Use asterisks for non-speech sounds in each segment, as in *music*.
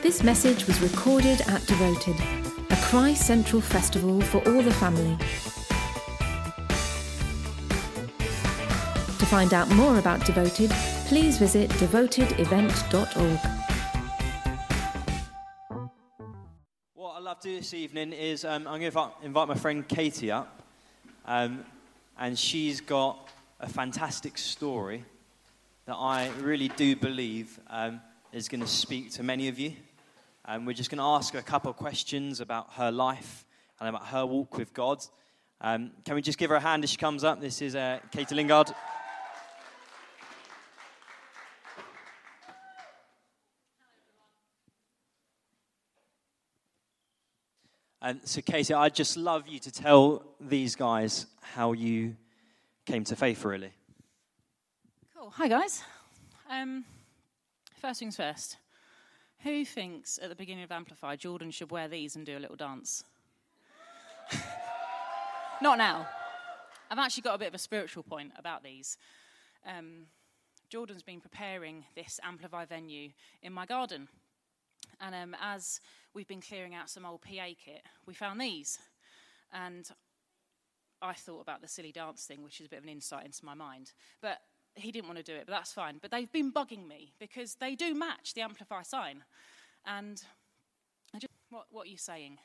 This message was recorded at Devoted, a Christ Central festival for all the family. To find out more about Devoted, please visit devotedevent.org. What I'd love to do this evening is um, I'm going to invite, invite my friend Katie up, um, and she's got a fantastic story that I really do believe um, is going to speak to many of you. And we're just going to ask a couple of questions about her life and about her walk with God. Um, can we just give her a hand as she comes up? This is uh, Katie Lingard. And so, Katie, I'd just love you to tell these guys how you came to faith, really. Cool. Hi, guys. Um, first things first. Who thinks at the beginning of Amplify Jordan should wear these and do a little dance? *laughs* Not now. I've actually got a bit of a spiritual point about these. Um, Jordan's been preparing this Amplify venue in my garden. And um, as we've been clearing out some old PA kit, we found these. And I thought about the silly dance thing, which is a bit of an insight into my mind. But he didn't want to do it, but that's fine. But they've been bugging me because they do match the Amplify sign. And I just, what, what are you saying?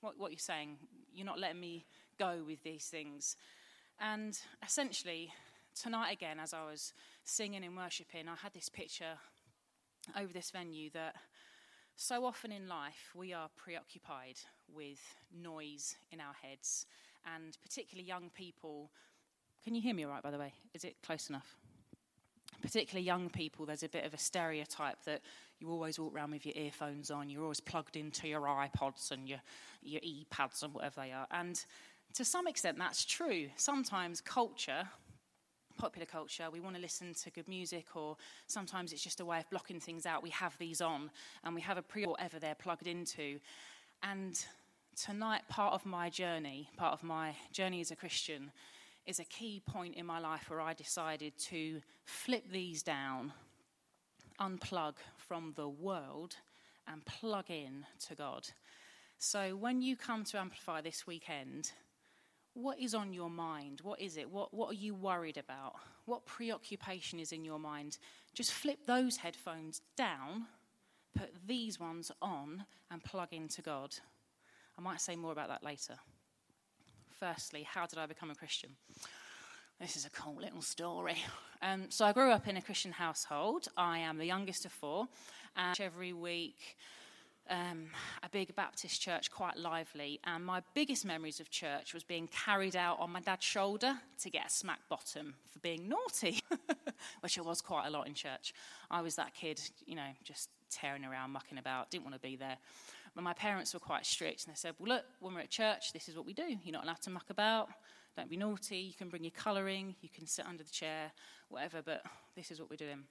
What, what are you saying? You're not letting me go with these things. And essentially, tonight again, as I was singing and worshipping, I had this picture over this venue that so often in life we are preoccupied with noise in our heads, and particularly young people. Can you hear me all right, by the way? Is it close enough? Particularly young people, there's a bit of a stereotype that you always walk around with your earphones on, you're always plugged into your iPods and your, your ePads and whatever they are. And to some extent, that's true. Sometimes culture, popular culture, we want to listen to good music, or sometimes it's just a way of blocking things out. We have these on, and we have a pre whatever they're plugged into. And tonight, part of my journey, part of my journey as a Christian, is a key point in my life where I decided to flip these down, unplug from the world, and plug in to God. So when you come to Amplify this weekend, what is on your mind? What is it? What, what are you worried about? What preoccupation is in your mind? Just flip those headphones down, put these ones on, and plug into God. I might say more about that later firstly, how did I become a Christian? This is a cool little story. Um, so I grew up in a Christian household. I am the youngest of four, and every week, um, a big Baptist church, quite lively. And my biggest memories of church was being carried out on my dad's shoulder to get a smack bottom for being naughty, *laughs* which I was quite a lot in church. I was that kid, you know, just tearing around, mucking about, didn't want to be there. But my parents were quite strict, and they said, Well, look, when we're at church, this is what we do. You're not allowed to muck about. Don't be naughty. You can bring your colouring. You can sit under the chair, whatever, but this is what we're doing.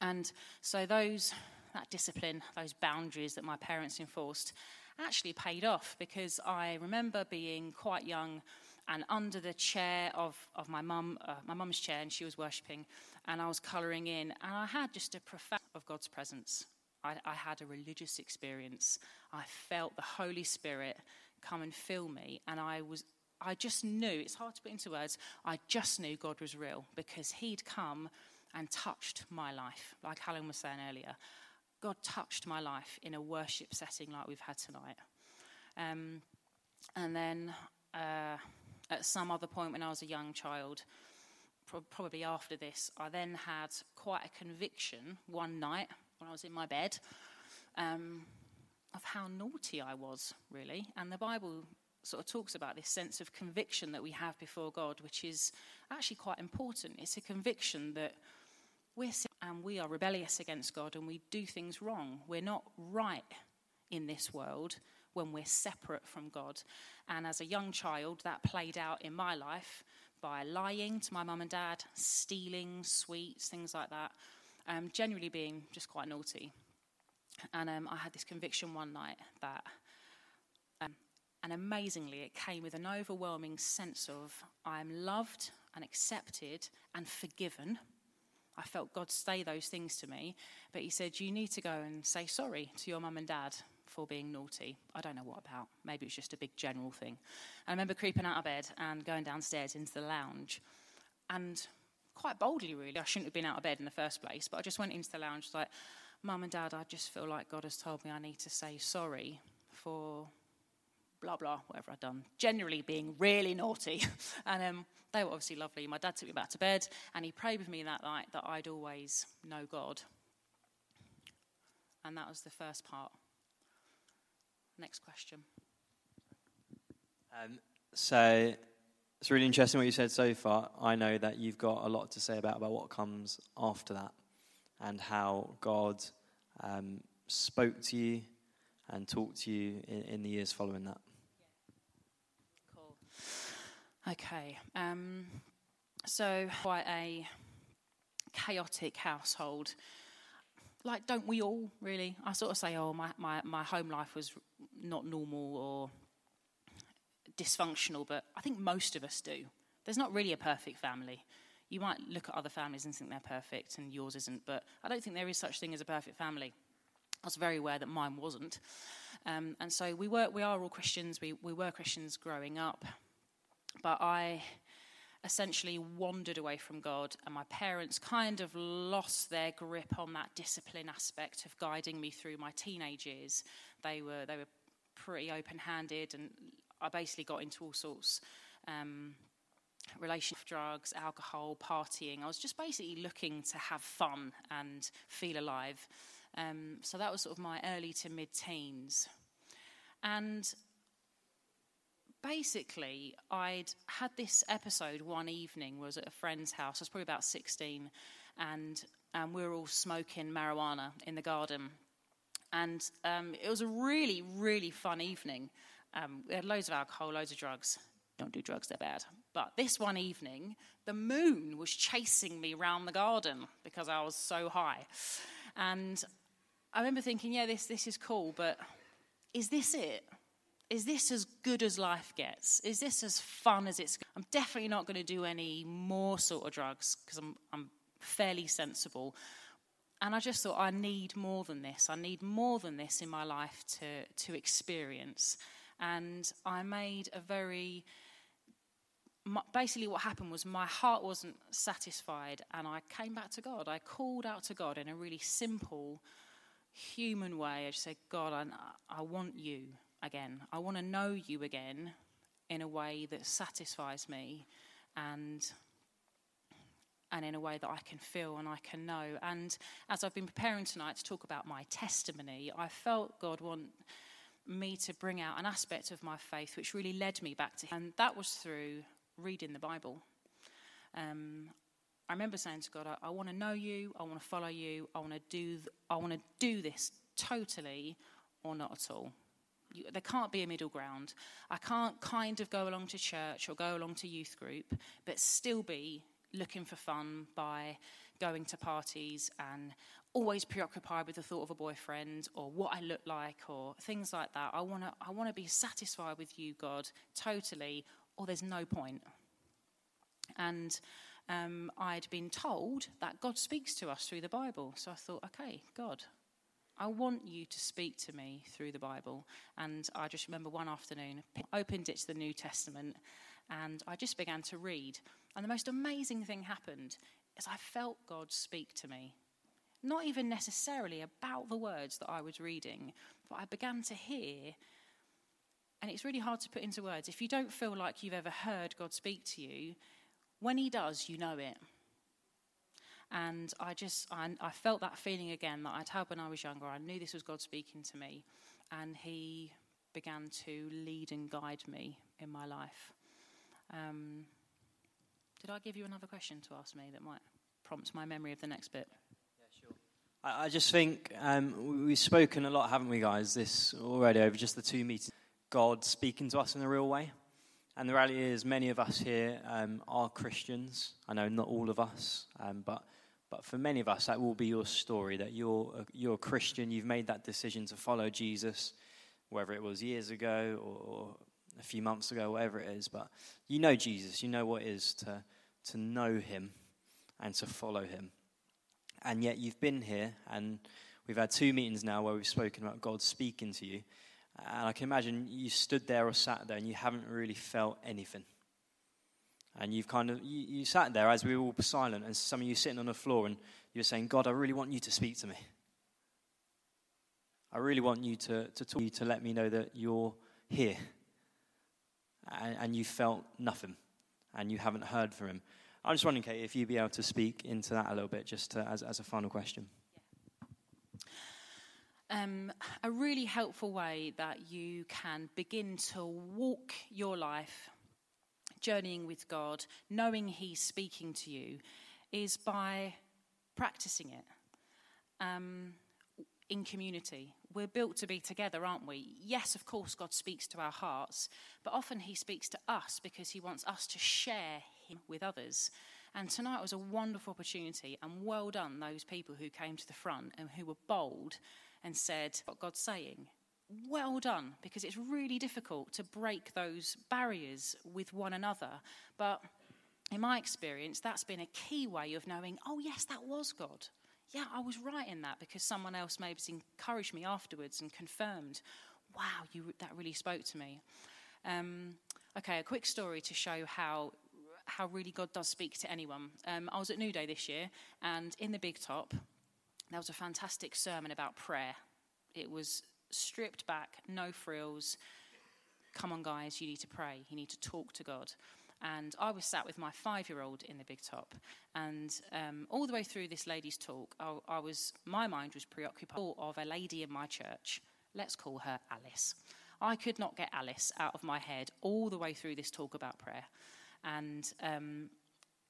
And so, those, that discipline, those boundaries that my parents enforced, actually paid off because I remember being quite young and under the chair of, of my mum, uh, my mum's chair, and she was worshipping, and I was colouring in, and I had just a profound of God's presence. I, I had a religious experience. I felt the Holy Spirit come and fill me, and I was I just knew, it's hard to put into words, I just knew God was real because He'd come and touched my life, like Helen was saying earlier. God touched my life in a worship setting like we've had tonight. Um, and then uh, at some other point when I was a young child, pro- probably after this, I then had quite a conviction one night when I was in my bed um, of how naughty I was, really. And the Bible sort of talks about this sense of conviction that we have before God, which is actually quite important. It's a conviction that we're and we are rebellious against God and we do things wrong. We're not right in this world when we're separate from God. And as a young child, that played out in my life by lying to my mum and dad, stealing sweets, things like that um, generally being just quite naughty. And um, I had this conviction one night that, um, and amazingly, it came with an overwhelming sense of I am loved and accepted and forgiven I felt God say those things to me, but He said, You need to go and say sorry to your mum and dad for being naughty. I don't know what about. Maybe it's just a big general thing. I remember creeping out of bed and going downstairs into the lounge, and quite boldly, really. I shouldn't have been out of bed in the first place, but I just went into the lounge, like, Mum and Dad, I just feel like God has told me I need to say sorry for blah blah, whatever I'd done. Generally being really naughty, *laughs* and um, they were obviously lovely. My dad took me back to bed, and he prayed with me that night that I'd always know God. And that was the first part. Next question. Um, so it's really interesting what you said so far. I know that you've got a lot to say about, about what comes after that and how God um, spoke to you and talked to you in, in the years following that. Cool. Okay. Um, so, quite a chaotic household. Like, don't we all really? I sort of say, oh, my, my, my home life was not normal or dysfunctional, but I think most of us do. There's not really a perfect family. You might look at other families and think they're perfect and yours isn't, but I don't think there is such thing as a perfect family. I was very aware that mine wasn't. Um, and so we were, we are all Christians. We, we were Christians growing up. But I essentially wandered away from God, and my parents kind of lost their grip on that discipline aspect of guiding me through my teenage years. They were, they were pretty open handed, and I basically got into all sorts. Um, relationship drugs, alcohol, partying. I was just basically looking to have fun and feel alive. Um, so that was sort of my early to mid teens. And basically, I'd had this episode one evening, was at a friend's house. I was probably about 16, and um, we were all smoking marijuana in the garden. And um, it was a really, really fun evening. Um, we had loads of alcohol, loads of drugs. Don't do drugs, they're bad. But this one evening, the moon was chasing me round the garden because I was so high. And I remember thinking, yeah, this, this is cool, but is this it? Is this as good as life gets? Is this as fun as it's? I'm definitely not going to do any more sort of drugs because I'm, I'm fairly sensible. And I just thought, I need more than this. I need more than this in my life to, to experience. And I made a very basically what happened was my heart wasn't satisfied and i came back to god. I called out to god in a really simple human way. I just said god i, I want you again. I want to know you again in a way that satisfies me and and in a way that I can feel and I can know. And as I've been preparing tonight to talk about my testimony, I felt God want me to bring out an aspect of my faith which really led me back to Him. And that was through reading the Bible. Um, I remember saying to God, I, I want to know you, I want to follow you, I want to do, th- I want to do this totally or not at all. You, there can't be a middle ground. I can't kind of go along to church or go along to youth group, but still be looking for fun by going to parties and always preoccupied with the thought of a boyfriend or what I look like or things like that. I want to I want to be satisfied with you, God, totally, or there's no point. And um, I'd been told that God speaks to us through the Bible. So I thought, okay, God, I want you to speak to me through the Bible. And I just remember one afternoon, opened it to the New Testament, and I just began to read. And the most amazing thing happened is I felt God speak to me. Not even necessarily about the words that I was reading, but I began to hear and it's really hard to put into words. If you don't feel like you've ever heard God speak to you, when He does, you know it. And I just, I, I felt that feeling again that I'd had when I was younger. I knew this was God speaking to me, and He began to lead and guide me in my life. Um, did I give you another question to ask me that might prompt my memory of the next bit? I just think um, we've spoken a lot, haven't we, guys, this already over just the two meetings. God speaking to us in a real way. And the reality is, many of us here um, are Christians. I know not all of us, um, but, but for many of us, that will be your story that you're a, you're a Christian, you've made that decision to follow Jesus, whether it was years ago or, or a few months ago, whatever it is. But you know Jesus, you know what it is to, to know him and to follow him. And yet you've been here, and we've had two meetings now where we've spoken about God speaking to you. And I can imagine you stood there or sat there and you haven't really felt anything. And you've kind of, you, you sat there as we were all silent, and some of you sitting on the floor, and you're saying, God, I really want you to speak to me. I really want you to, to talk to you to let me know that you're here. And, and you felt nothing, and you haven't heard from him. I'm just wondering, Kate, if you'd be able to speak into that a little bit, just to, as, as a final question. Um, a really helpful way that you can begin to walk your life journeying with God, knowing He's speaking to you, is by practicing it um, in community. We're built to be together, aren't we? Yes, of course, God speaks to our hearts, but often He speaks to us because He wants us to share with others. And tonight was a wonderful opportunity, and well done, those people who came to the front and who were bold and said what God's saying well done because it's really difficult to break those barriers with one another. But in my experience, that's been a key way of knowing, oh, yes, that was God. Yeah, I was right in that because someone else maybe encouraged me afterwards and confirmed, wow, you, that really spoke to me. Um, okay, a quick story to show how how really God does speak to anyone. Um, I was at New Day this year, and in the Big Top, there was a fantastic sermon about prayer. It was stripped back, no frills. Come on, guys, you need to pray. You need to talk to God. And I was sat with my five year old in the big top. And um, all the way through this lady's talk, I, I was, my mind was preoccupied of a lady in my church. Let's call her Alice. I could not get Alice out of my head all the way through this talk about prayer. And um,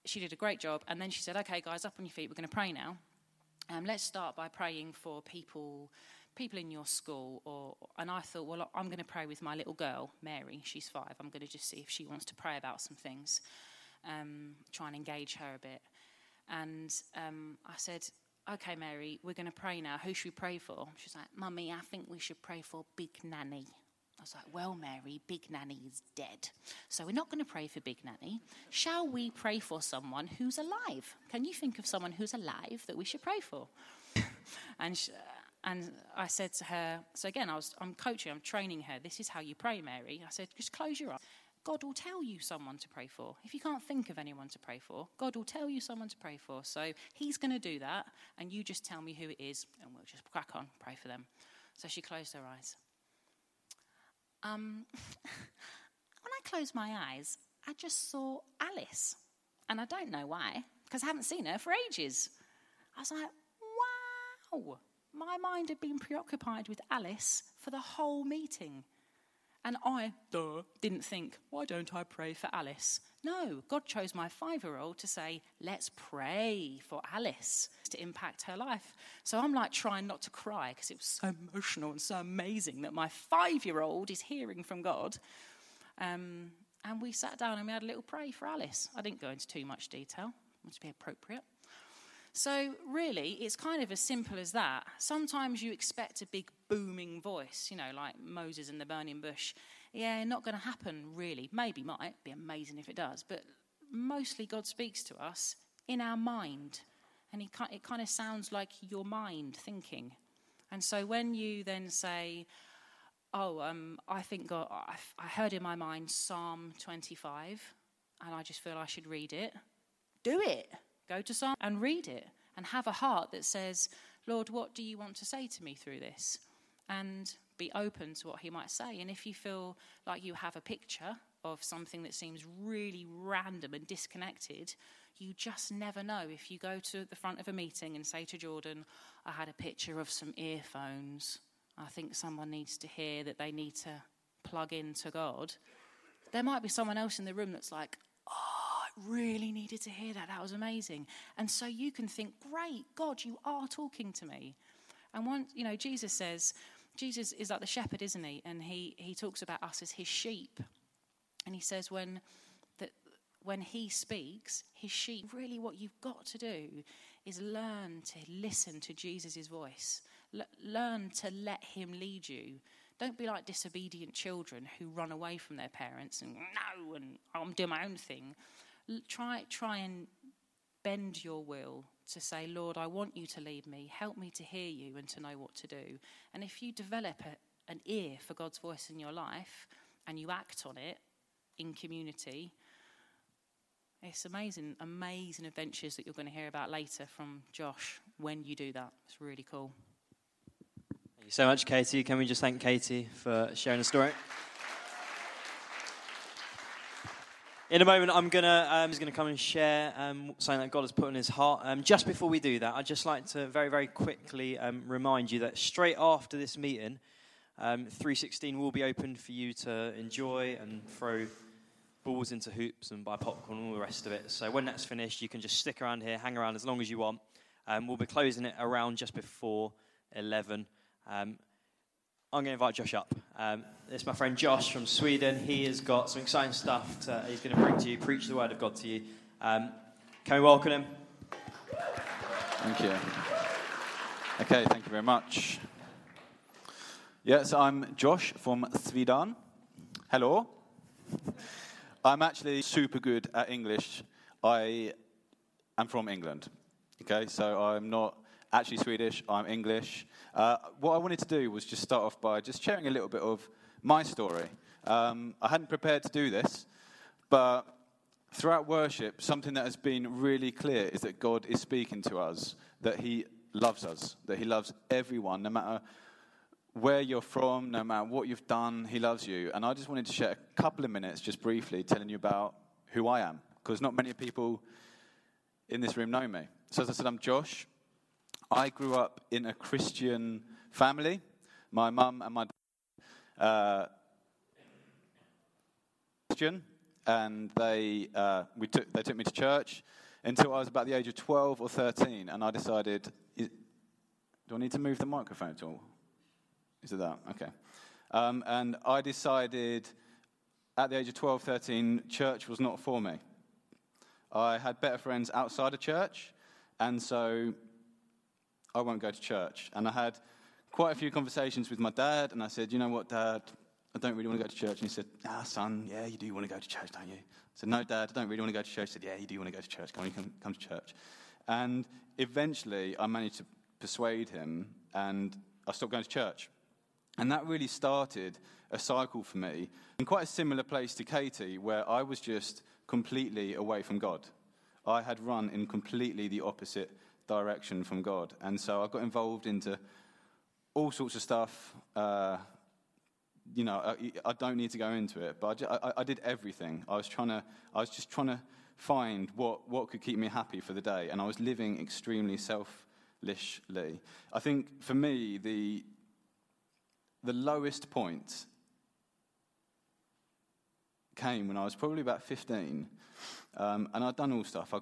she did a great job. And then she said, Okay, guys, up on your feet, we're going to pray now. Um, let's start by praying for people people in your school or and I thought well I'm going to pray with my little girl Mary. She's 5 I'm going to just see if she wants to pray about some things um, try and engage her a bit. And um, I said okay Mary we're going to pray now. Who should we pray for? She's like mummy I think we should pray for big nanny I was like, well, Mary, Big Nanny is dead. So we're not going to pray for Big Nanny. Shall we pray for someone who's alive? Can you think of someone who's alive that we should pray for? *laughs* and she, uh, and I said to her, so again, I was, I'm coaching, I'm training her. This is how you pray, Mary. I said, just close your eyes. God will tell you someone to pray for. If you can't think of anyone to pray for, God will tell you someone to pray for. So He's going to do that, and you just tell me who it is, and we'll just crack on, pray for them. So she closed her eyes. Um, *laughs* when I closed my eyes, I just saw Alice. And I don't know why, because I haven't seen her for ages. I was like, wow my mind had been preoccupied with Alice for the whole meeting. And I, duh, didn't think, why don't I pray for Alice? No, God chose my five year old to say, let's pray for Alice to impact her life. So I'm like trying not to cry because it was so emotional and so amazing that my five year old is hearing from God. Um, and we sat down and we had a little pray for Alice. I didn't go into too much detail, to be appropriate. So, really, it's kind of as simple as that. Sometimes you expect a big booming voice, you know, like Moses in the burning bush. Yeah, not going to happen, really. Maybe might be amazing if it does, but mostly God speaks to us in our mind. And it kind of sounds like your mind thinking. And so when you then say, Oh, um, I think God, I heard in my mind Psalm 25, and I just feel I should read it, do it. Go to Psalm and read it and have a heart that says, Lord, what do you want to say to me through this? And be open to what he might say. And if you feel like you have a picture of something that seems really random and disconnected, you just never know. If you go to the front of a meeting and say to Jordan, I had a picture of some earphones, I think someone needs to hear that they need to plug into God. There might be someone else in the room that's like, oh, really needed to hear that. That was amazing. And so you can think, great, God, you are talking to me. And one, you know, Jesus says, Jesus is like the shepherd, isn't he? And he, he talks about us as his sheep. And he says, when, that, when he speaks, his sheep, really what you've got to do is learn to listen to Jesus' voice. L- learn to let him lead you. Don't be like disobedient children who run away from their parents and no, and I'm doing my own thing try, try and bend your will to say, Lord, I want you to lead me. Help me to hear you and to know what to do. And if you develop a, an ear for God's voice in your life and you act on it in community, it's amazing, amazing adventures that you're going to hear about later from Josh when you do that. It's really cool. Thank you so much, Katie. Can we just thank Katie for sharing the story? In a moment, I'm gonna um, gonna come and share um, something that God has put in his heart. Um, just before we do that, I'd just like to very, very quickly um, remind you that straight after this meeting, um, 316 will be open for you to enjoy and throw balls into hoops and buy popcorn and all the rest of it. So when that's finished, you can just stick around here, hang around as long as you want. Um, we'll be closing it around just before 11. I'm going to invite Josh up. Um, it's my friend Josh from Sweden. He has got some exciting stuff to, he's going to bring to you, preach the word of God to you. Um, can we welcome him? Thank you. Okay, thank you very much. Yes, I'm Josh from Sweden. Hello. I'm actually super good at English. I am from England. Okay, so I'm not actually Swedish, I'm English. Uh, what I wanted to do was just start off by just sharing a little bit of my story. Um, I hadn't prepared to do this, but throughout worship, something that has been really clear is that God is speaking to us, that He loves us, that He loves everyone, no matter where you're from, no matter what you've done, He loves you. And I just wanted to share a couple of minutes, just briefly, telling you about who I am, because not many people in this room know me. So, as I said, I'm Josh. I grew up in a Christian family. My mum and my dad, uh, Christian, and they uh, we took they took me to church until I was about the age of twelve or thirteen, and I decided, do I need to move the microphone at all? Is it that? Okay. Um, and I decided at the age of 12, 13, church was not for me. I had better friends outside of church, and so I won't go to church. And I had quite a few conversations with my dad, and I said, You know what, dad? I don't really want to go to church. And he said, Ah, son, yeah, you do want to go to church, don't you? I said, No, dad, I don't really want to go to church. He said, Yeah, you do want to go to church. Come on, come, come to church. And eventually, I managed to persuade him, and I stopped going to church. And that really started a cycle for me in quite a similar place to Katie, where I was just completely away from God. I had run in completely the opposite direction from God. And so I got involved into all sorts of stuff. Uh, you know, I, I, don't need to go into it, but I, I, I, did everything. I was trying to, I was just trying to find what, what could keep me happy for the day, and I was living extremely selfishly. I think for me, the, the lowest point came when I was probably about 15, um, and I'd done all stuff. I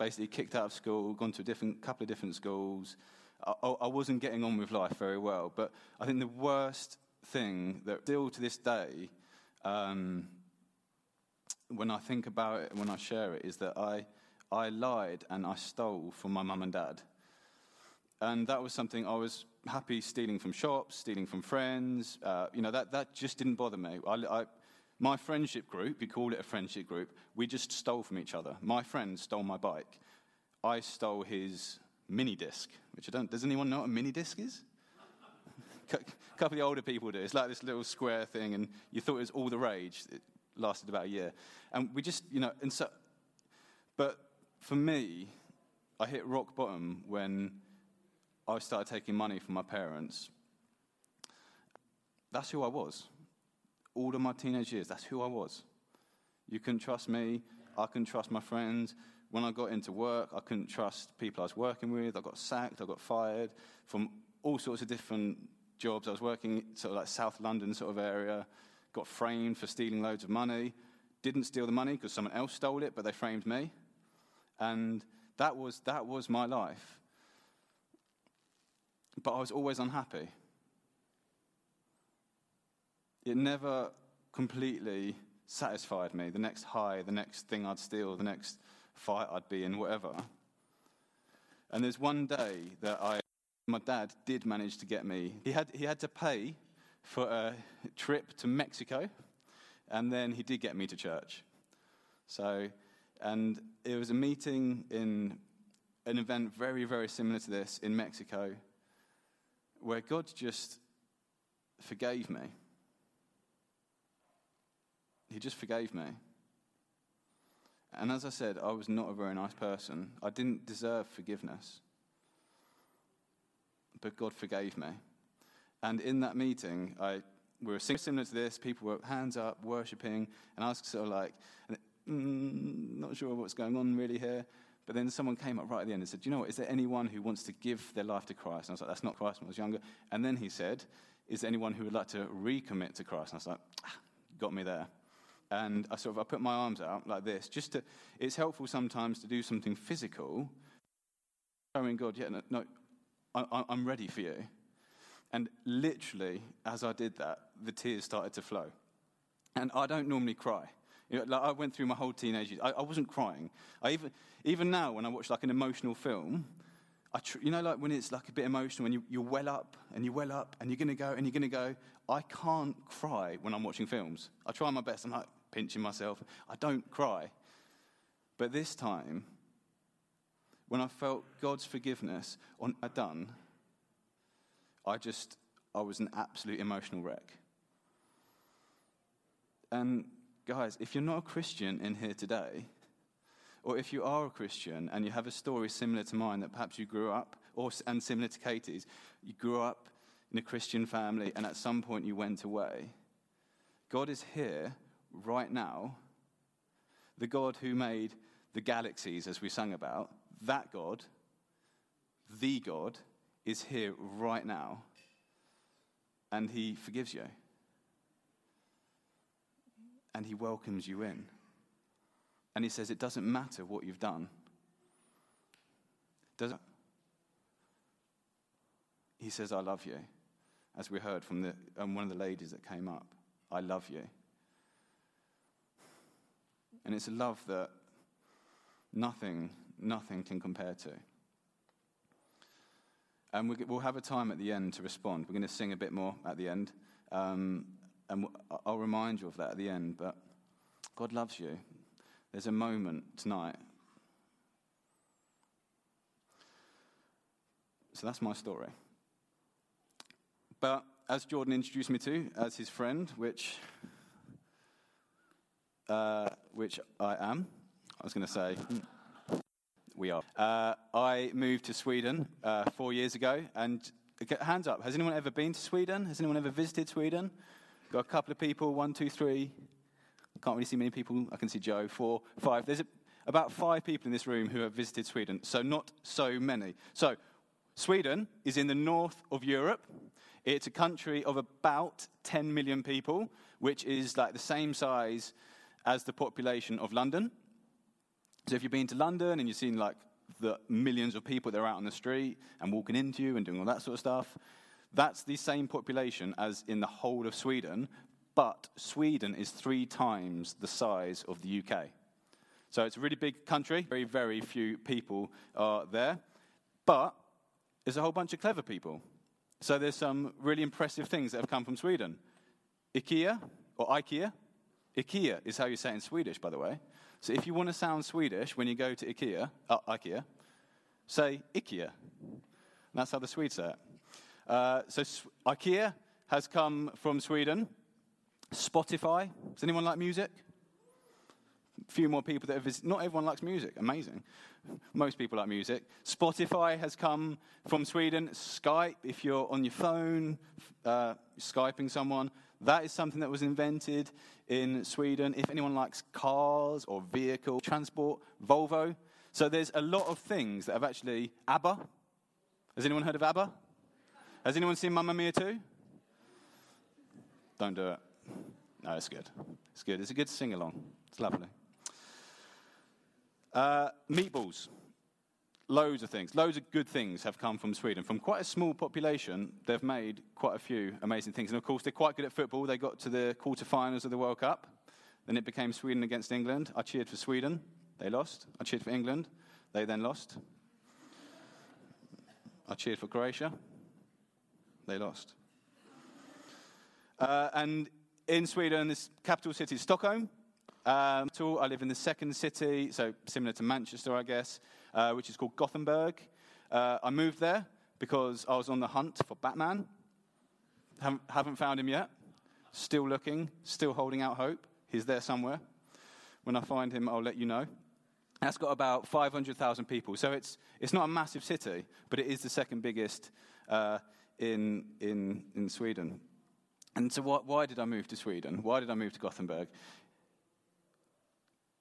basically kicked out of school, gone to a different couple of different schools. I, I wasn't getting on with life very well. But I think the worst thing that still to this day, um, when I think about it, when I share it, is that I, I lied and I stole from my mum and dad. And that was something I was happy stealing from shops, stealing from friends. Uh, you know, that, that just didn't bother me. I, I, my friendship group, we call it a friendship group, we just stole from each other. My friend stole my bike. I stole his mini disc, which I don't. Does anyone know what a mini disc is? *laughs* a couple of the older people do. It's like this little square thing, and you thought it was all the rage. It lasted about a year. And we just, you know, and so, but for me, I hit rock bottom when I started taking money from my parents. That's who I was all of my teenage years. That's who I was. You couldn't trust me. I couldn't trust my friends. When I got into work, I couldn't trust people I was working with. I got sacked. I got fired from all sorts of different jobs. I was working sort of like South London sort of area. Got framed for stealing loads of money. Didn't steal the money because someone else stole it, but they framed me. And that was, that was my life. But I was always unhappy it never completely satisfied me. The next high, the next thing I'd steal, the next fight I'd be in, whatever. And there's one day that I, my dad did manage to get me. He had, he had to pay for a trip to Mexico, and then he did get me to church. So, and it was a meeting in an event very, very similar to this in Mexico where God just forgave me. He just forgave me. And as I said, I was not a very nice person. I didn't deserve forgiveness. But God forgave me. And in that meeting, I, we were similar to this. People were hands up, worshipping. And I was sort of like, mm, not sure what's going on really here. But then someone came up right at the end and said, you know what, is there anyone who wants to give their life to Christ? And I was like, that's not Christ when I was younger. And then he said, is there anyone who would like to recommit to Christ? And I was like, ah, got me there and I sort of I put my arms out like this. Just to, it's helpful sometimes to do something physical, oh, showing God, yeah, no, no I, I'm ready for you. And literally, as I did that, the tears started to flow. And I don't normally cry. You know, like I went through my whole teenage years. I, I, wasn't crying. I even, even now, when I watch like an emotional film, I tr- you know, like when it's like a bit emotional when you, you well up and you well up and you're going to go and you're going to go. I can't cry when I'm watching films. I try my best. I'm like, pinching myself. I don't cry. But this time, when I felt God's forgiveness on I done, I just I was an absolute emotional wreck. And guys, if you're not a Christian in here today, or if you are a Christian and you have a story similar to mine that perhaps you grew up, or and similar to Katie's, you grew up in a Christian family and at some point you went away. God is here right now, the God who made the galaxies, as we sang about, that God, the God, is here right now. And he forgives you. And he welcomes you in. And he says, It doesn't matter what you've done. Does he says, I love you, as we heard from the, um, one of the ladies that came up. I love you. And it's a love that nothing, nothing can compare to. And we'll have a time at the end to respond. We're going to sing a bit more at the end. Um, and I'll remind you of that at the end. But God loves you. There's a moment tonight. So that's my story. But as Jordan introduced me to, as his friend, which uh, which I am. I was going to say, we are. Uh, I moved to Sweden uh, four years ago, and hands up, has anyone ever been to Sweden? Has anyone ever visited Sweden? Got a couple of people, one, two, three. Can't really see many people. I can see Joe, four, five. There's a, about five people in this room who have visited Sweden, so not so many. So, Sweden is in the north of Europe. It's a country of about 10 million people, which is like the same size as the population of London. So if you've been to London and you've seen like the millions of people that are out on the street and walking into you and doing all that sort of stuff, that's the same population as in the whole of Sweden, but Sweden is three times the size of the UK. So it's a really big country, very, very few people are there, but there's a whole bunch of clever people. So there's some really impressive things that have come from Sweden. IKEA, or IKEA, IKEA is how you say it in Swedish, by the way. So if you want to sound Swedish when you go to IKEA, uh, IKEA, say IKEA. That's how the Swedes say it. Uh, so IKEA has come from Sweden. Spotify. Does anyone like music? A few more people that have visited. Not everyone likes music. Amazing. Most people like music. Spotify has come from Sweden. Skype, if you're on your phone, uh, Skyping someone, that is something that was invented in Sweden. If anyone likes cars or vehicle transport, Volvo. So there's a lot of things that have actually. ABBA. Has anyone heard of ABBA? Has anyone seen Mamma Mia 2? Don't do it. No, it's good. It's good. It's a good sing along. It's lovely. Uh, meatballs. Loads of things, loads of good things have come from Sweden. From quite a small population, they've made quite a few amazing things. And of course, they're quite good at football. They got to the quarterfinals of the World Cup. Then it became Sweden against England. I cheered for Sweden. They lost. I cheered for England. They then lost. I cheered for Croatia. They lost. Uh, and in Sweden, this capital city is Stockholm. Um, so I live in the second city, so similar to Manchester, I guess, uh, which is called Gothenburg. Uh, I moved there because I was on the hunt for Batman. Haven't, haven't found him yet. Still looking, still holding out hope. He's there somewhere. When I find him, I'll let you know. That's got about 500,000 people. So it's, it's not a massive city, but it is the second biggest uh, in, in, in Sweden. And so, why, why did I move to Sweden? Why did I move to Gothenburg?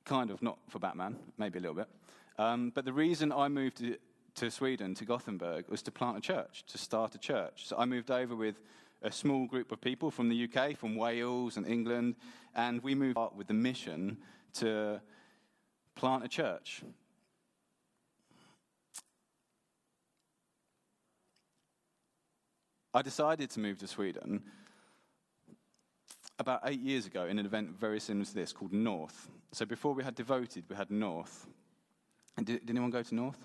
Kind of, not for Batman, maybe a little bit. Um, but the reason I moved to, to Sweden, to Gothenburg, was to plant a church, to start a church. So I moved over with a small group of people from the UK, from Wales and England, and we moved out with the mission to plant a church. I decided to move to Sweden about eight years ago in an event very similar to this called North. So before we had Devoted, we had North. And did, did anyone go to North?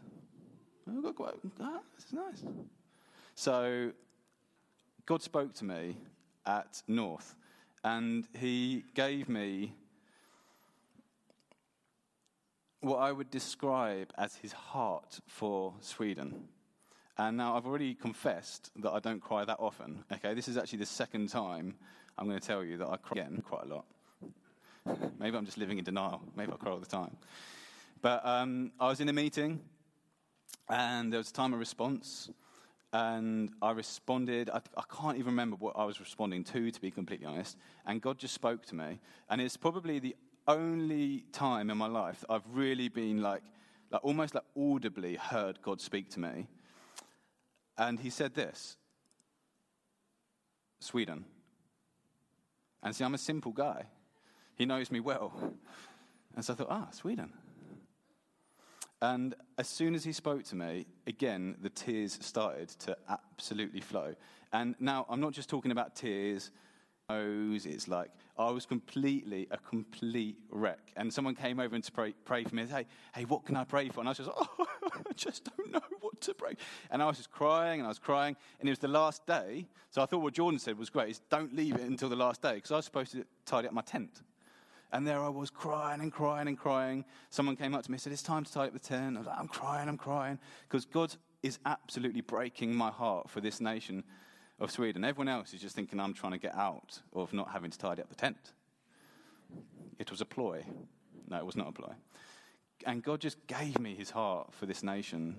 Oh, got quite, ah, this is nice. So God spoke to me at North, and He gave me what I would describe as His heart for Sweden. And now I've already confessed that I don't cry that often. Okay, this is actually the second time I'm going to tell you that I cry again quite a lot. Maybe I'm just living in denial. Maybe I cry all the time. But um, I was in a meeting, and there was a time of response, and I responded. I, I, can't even remember what I was responding to, to be completely honest. And God just spoke to me, and it's probably the only time in my life that I've really been like, like almost like audibly heard God speak to me. And He said this: Sweden. And see, I'm a simple guy. He knows me well. And so I thought, ah, Sweden. And as soon as he spoke to me, again, the tears started to absolutely flow. And now I'm not just talking about tears, it's like I was completely a complete wreck. And someone came over and to pray, pray for me. Hey, hey, what can I pray for? And I was just, oh, *laughs* I just don't know what to pray. And I was just crying and I was crying. And it was the last day. So I thought what Jordan said was great. Is don't leave it until the last day because I was supposed to tidy up my tent. And there I was crying and crying and crying. Someone came up to me and said, It's time to tidy up the tent. I was like, I'm crying, I'm crying. Because God is absolutely breaking my heart for this nation of Sweden. Everyone else is just thinking I'm trying to get out of not having to tidy up the tent. It was a ploy. No, it was not a ploy. And God just gave me his heart for this nation.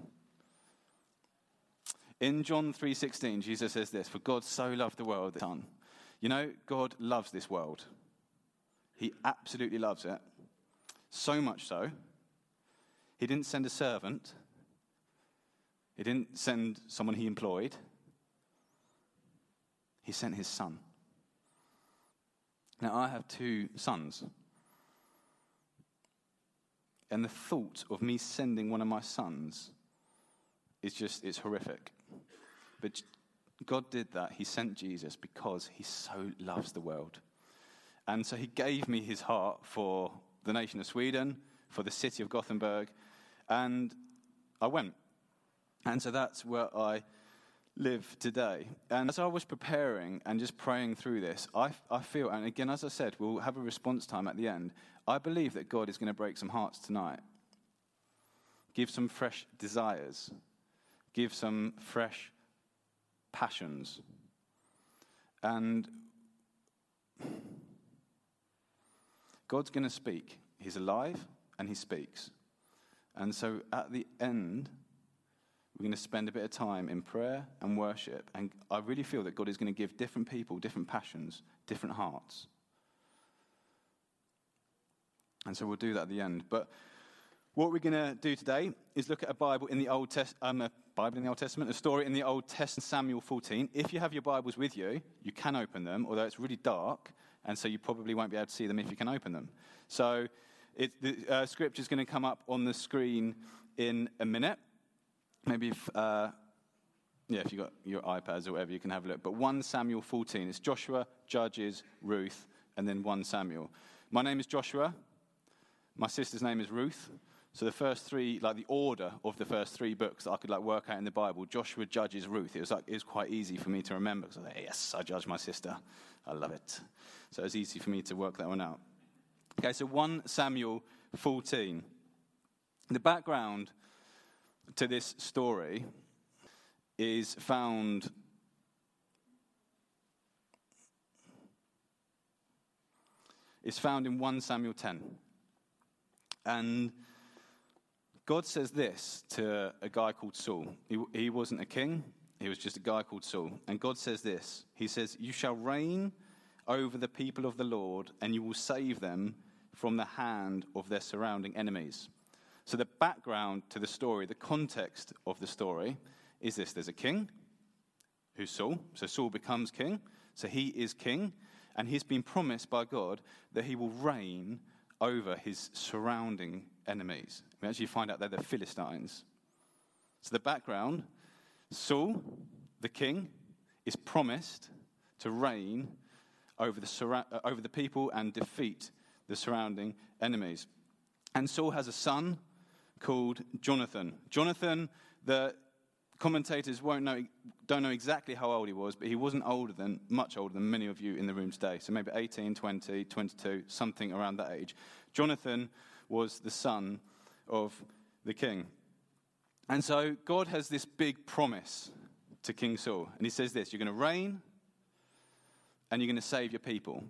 In John 3:16, Jesus says this, "For God so loved the world, Son." You know, God loves this world. He absolutely loves it. So much so, he didn't send a servant. He didn't send someone he employed. He sent his son. Now, I have two sons. And the thought of me sending one of my sons is just, it's horrific. But God did that. He sent Jesus because he so loves the world. And so he gave me his heart for the nation of Sweden, for the city of Gothenburg, and I went. And so that's where I live today. And as I was preparing and just praying through this, I, I feel, and again, as I said, we'll have a response time at the end. I believe that God is going to break some hearts tonight, give some fresh desires, give some fresh passions. And God's going to speak. He's alive and he speaks. And so at the end, we're going to spend a bit of time in prayer and worship. And I really feel that God is going to give different people different passions, different hearts. And so we'll do that at the end. But what we're going to do today is look at a Bible in the Old um, a Bible in the Old Testament, a story in the Old Testament, Samuel 14. If you have your Bibles with you, you can open them, although it's really dark, and so you probably won't be able to see them if you can open them. So it, the uh, scripture is going to come up on the screen in a minute maybe if, uh, yeah, if you've got your iPads or whatever, you can have a look. But 1 Samuel 14, it's Joshua, Judges, Ruth, and then 1 Samuel. My name is Joshua. My sister's name is Ruth. So the first three, like the order of the first three books that I could like work out in the Bible, Joshua, Judges, Ruth. It was like it was quite easy for me to remember because I was like, yes, I judge my sister. I love it. So it was easy for me to work that one out. Okay, so 1 Samuel 14. The background to this story is found is found in 1 Samuel 10. And God says this to a guy called Saul. He, he wasn't a king, he was just a guy called Saul. And God says this He says, You shall reign over the people of the Lord, and you will save them from the hand of their surrounding enemies. So, the background to the story, the context of the story, is this there's a king who's Saul. So, Saul becomes king. So, he is king, and he's been promised by God that he will reign over his surrounding enemies. We actually find out they're the Philistines. So, the background Saul, the king, is promised to reign over the, over the people and defeat the surrounding enemies. And Saul has a son called Jonathan. Jonathan, the commentators won't know, don't know exactly how old he was, but he wasn't older than, much older than many of you in the room today. So maybe 18, 20, 22, something around that age. Jonathan was the son of the king. And so God has this big promise to King Saul. And he says this You're going to reign and you're going to save your people.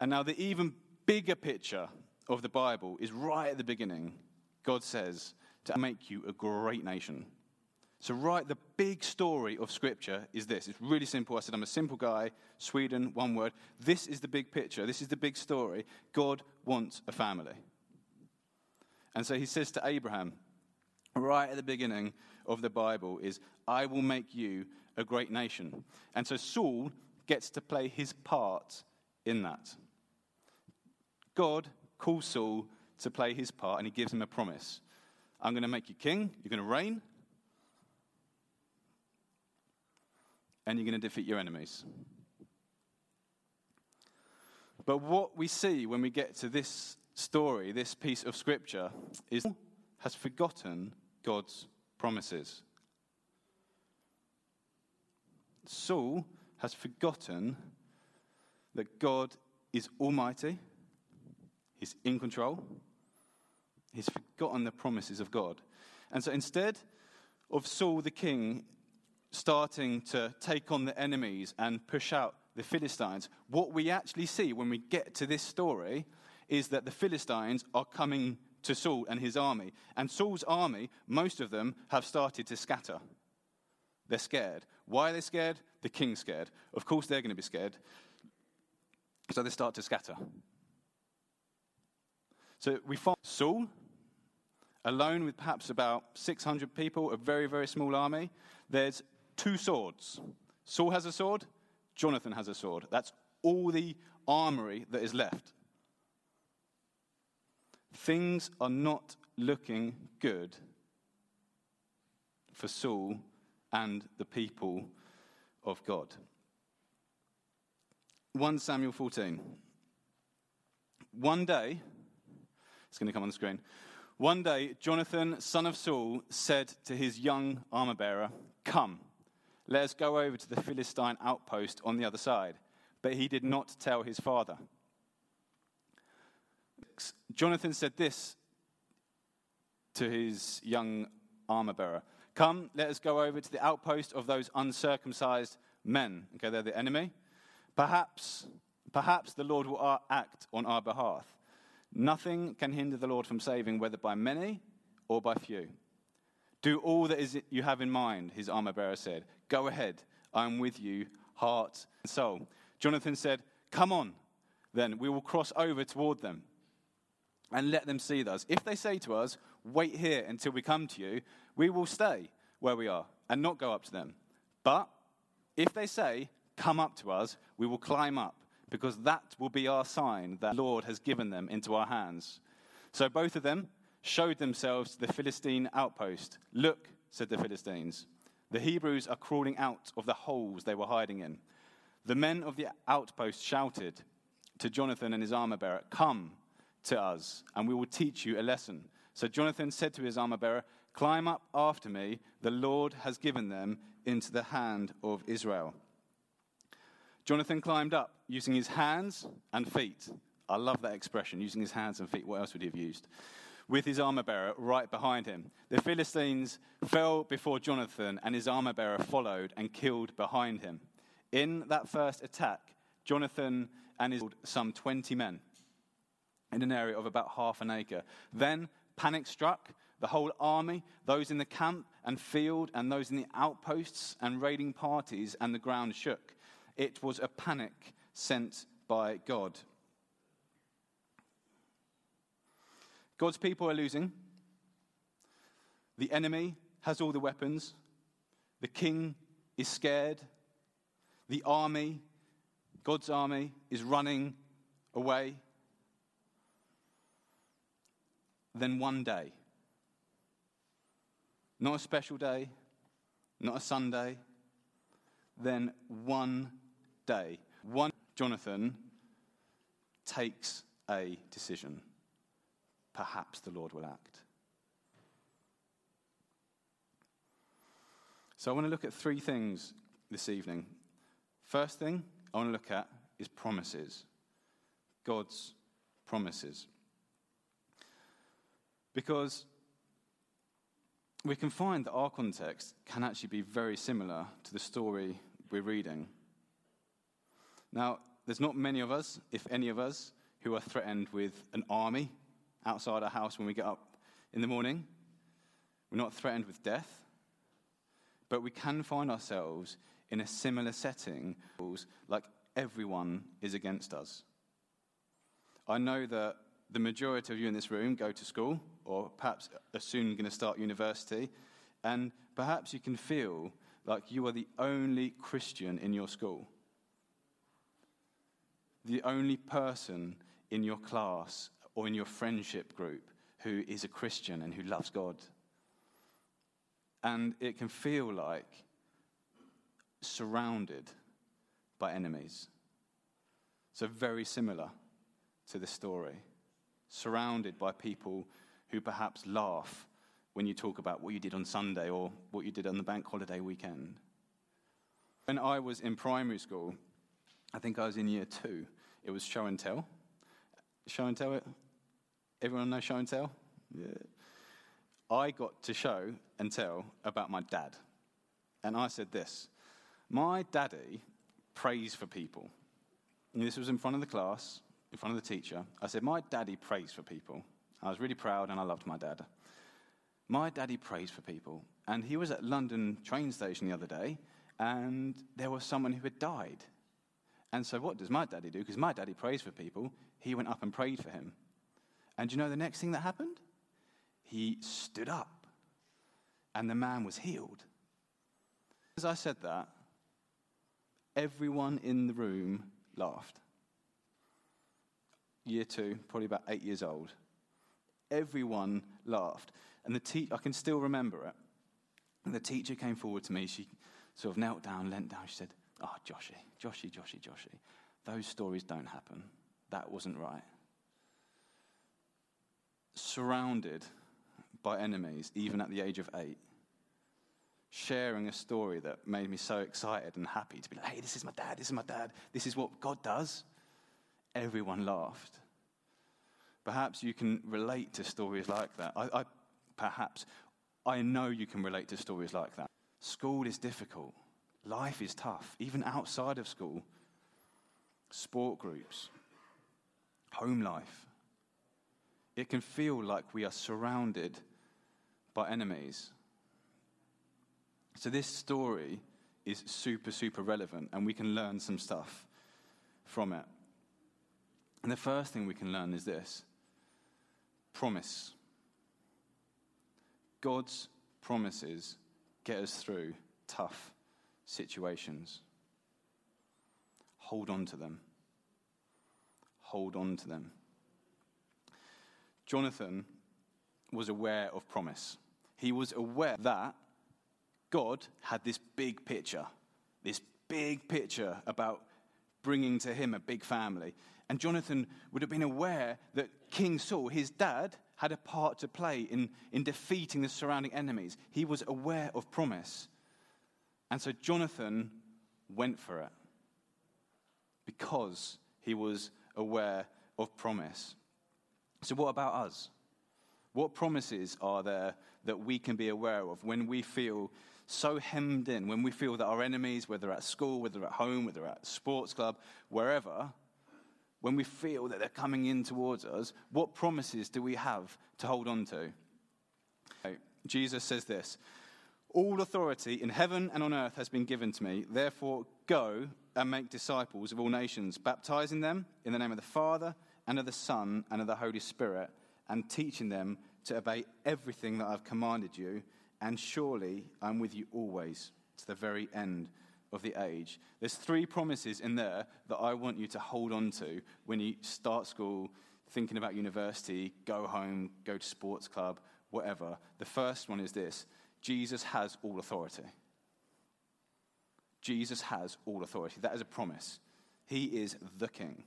And now, the even bigger picture of the Bible is right at the beginning. God says to make you a great nation. So, right, the big story of Scripture is this. It's really simple. I said, I'm a simple guy, Sweden, one word. This is the big picture. This is the big story. God wants a family. And so he says to Abraham, right at the beginning of the Bible, is, I will make you a great nation. And so Saul gets to play his part in that. God calls Saul to play his part and he gives him a promise I'm going to make you king, you're going to reign, and you're going to defeat your enemies. But what we see when we get to this story, this piece of scripture, is has forgotten God's promises. Saul has forgotten that God is almighty, he's in control, he's forgotten the promises of God. And so instead of Saul the king starting to take on the enemies and push out the Philistines, what we actually see when we get to this story is that the Philistines are coming to Saul and his army. And Saul's army, most of them, have started to scatter. They're scared. Why are they scared? The king's scared. Of course, they're going to be scared. So they start to scatter. So we find Saul alone with perhaps about 600 people, a very, very small army. There's two swords. Saul has a sword, Jonathan has a sword. That's all the armory that is left. Things are not looking good for Saul and the people of God. 1 Samuel 14. One day, it's going to come on the screen. One day, Jonathan, son of Saul, said to his young armor bearer, Come, let us go over to the Philistine outpost on the other side. But he did not tell his father. Jonathan said this to his young armor bearer Come, let us go over to the outpost of those uncircumcised men. Okay, they're the enemy. Perhaps, perhaps the Lord will act on our behalf. Nothing can hinder the Lord from saving, whether by many or by few. Do all that is you have in mind, his armor bearer said. Go ahead, I am with you, heart and soul. Jonathan said, Come on, then we will cross over toward them and let them see us. If they say to us, Wait here until we come to you, we will stay where we are and not go up to them. But if they say, Come up to us, we will climb up, because that will be our sign that the Lord has given them into our hands. So both of them showed themselves to the Philistine outpost. Look, said the Philistines, the Hebrews are crawling out of the holes they were hiding in. The men of the outpost shouted to Jonathan and his armor bearer, Come to us, and we will teach you a lesson. So Jonathan said to his armor bearer, Climb up after me. The Lord has given them into the hand of Israel. Jonathan climbed up using his hands and feet. I love that expression, using his hands and feet. What else would he have used? With his armor bearer right behind him. The Philistines fell before Jonathan, and his armor bearer followed and killed behind him. In that first attack, Jonathan and his some 20 men in an area of about half an acre. Then panic struck the whole army, those in the camp and field, and those in the outposts and raiding parties, and the ground shook. It was a panic sent by God. God's people are losing. The enemy has all the weapons. The king is scared. The army, God's army, is running away. Then one day, not a special day, not a Sunday, then one day, one Jonathan takes a decision. Perhaps the Lord will act. So I want to look at three things this evening. First thing I want to look at is promises. God's promises. Because we can find that our context can actually be very similar to the story we're reading. Now, there's not many of us, if any of us, who are threatened with an army outside our house when we get up in the morning. We're not threatened with death, but we can find ourselves in a similar setting, like everyone is against us. I know that the majority of you in this room go to school, or perhaps are soon going to start university, and perhaps you can feel like you are the only Christian in your school, the only person in your class or in your friendship group who is a Christian and who loves God. And it can feel like surrounded by enemies. So, very similar to the story surrounded by people who perhaps laugh when you talk about what you did on Sunday or what you did on the bank holiday weekend. When I was in primary school, I think I was in year two, it was show and tell. Show and tell, everyone know show and tell? Yeah. I got to show and tell about my dad. And I said this My daddy prays for people. And this was in front of the class in front of the teacher. I said, My daddy prays for people. I was really proud and I loved my dad. My daddy prays for people. And he was at London train station the other day and there was someone who had died. And so, what does my daddy do? Because my daddy prays for people. He went up and prayed for him. And you know the next thing that happened? He stood up and the man was healed. As I said that, everyone in the room laughed year two, probably about eight years old. Everyone laughed. And the te- I can still remember it. And the teacher came forward to me. She sort of knelt down, leant down. She said, Oh, Joshy, Joshy, Joshy, Joshy. Those stories don't happen. That wasn't right. Surrounded by enemies, even at the age of eight, sharing a story that made me so excited and happy to be like, hey, this is my dad, this is my dad, this is what God does everyone laughed. Perhaps you can relate to stories like that. I, I, perhaps I know you can relate to stories like that. School is difficult. Life is tough, even outside of school. Sport groups, home life. It can feel like we are surrounded by enemies. So, this story is super, super relevant, and we can learn some stuff from it. And the first thing we can learn is this promise. God's promises get us through tough situations. Hold on to them. Hold on to them. Jonathan was aware of promise. He was aware that God had this big picture, this big picture about bringing to him a big family. And Jonathan would have been aware that King Saul, his dad, had a part to play in, in defeating the surrounding enemies. He was aware of promise. And so Jonathan went for it because he was aware of promise. So, what about us? What promises are there that we can be aware of when we feel so hemmed in, when we feel that our enemies, whether at school, whether at home, whether at sports club, wherever, when we feel that they're coming in towards us, what promises do we have to hold on to? Jesus says this All authority in heaven and on earth has been given to me. Therefore, go and make disciples of all nations, baptizing them in the name of the Father and of the Son and of the Holy Spirit, and teaching them to obey everything that I've commanded you. And surely I'm with you always to the very end of the age. There's three promises in there that I want you to hold on to when you start school, thinking about university, go home, go to sports club, whatever. The first one is this Jesus has all authority. Jesus has all authority. That is a promise. He is the king.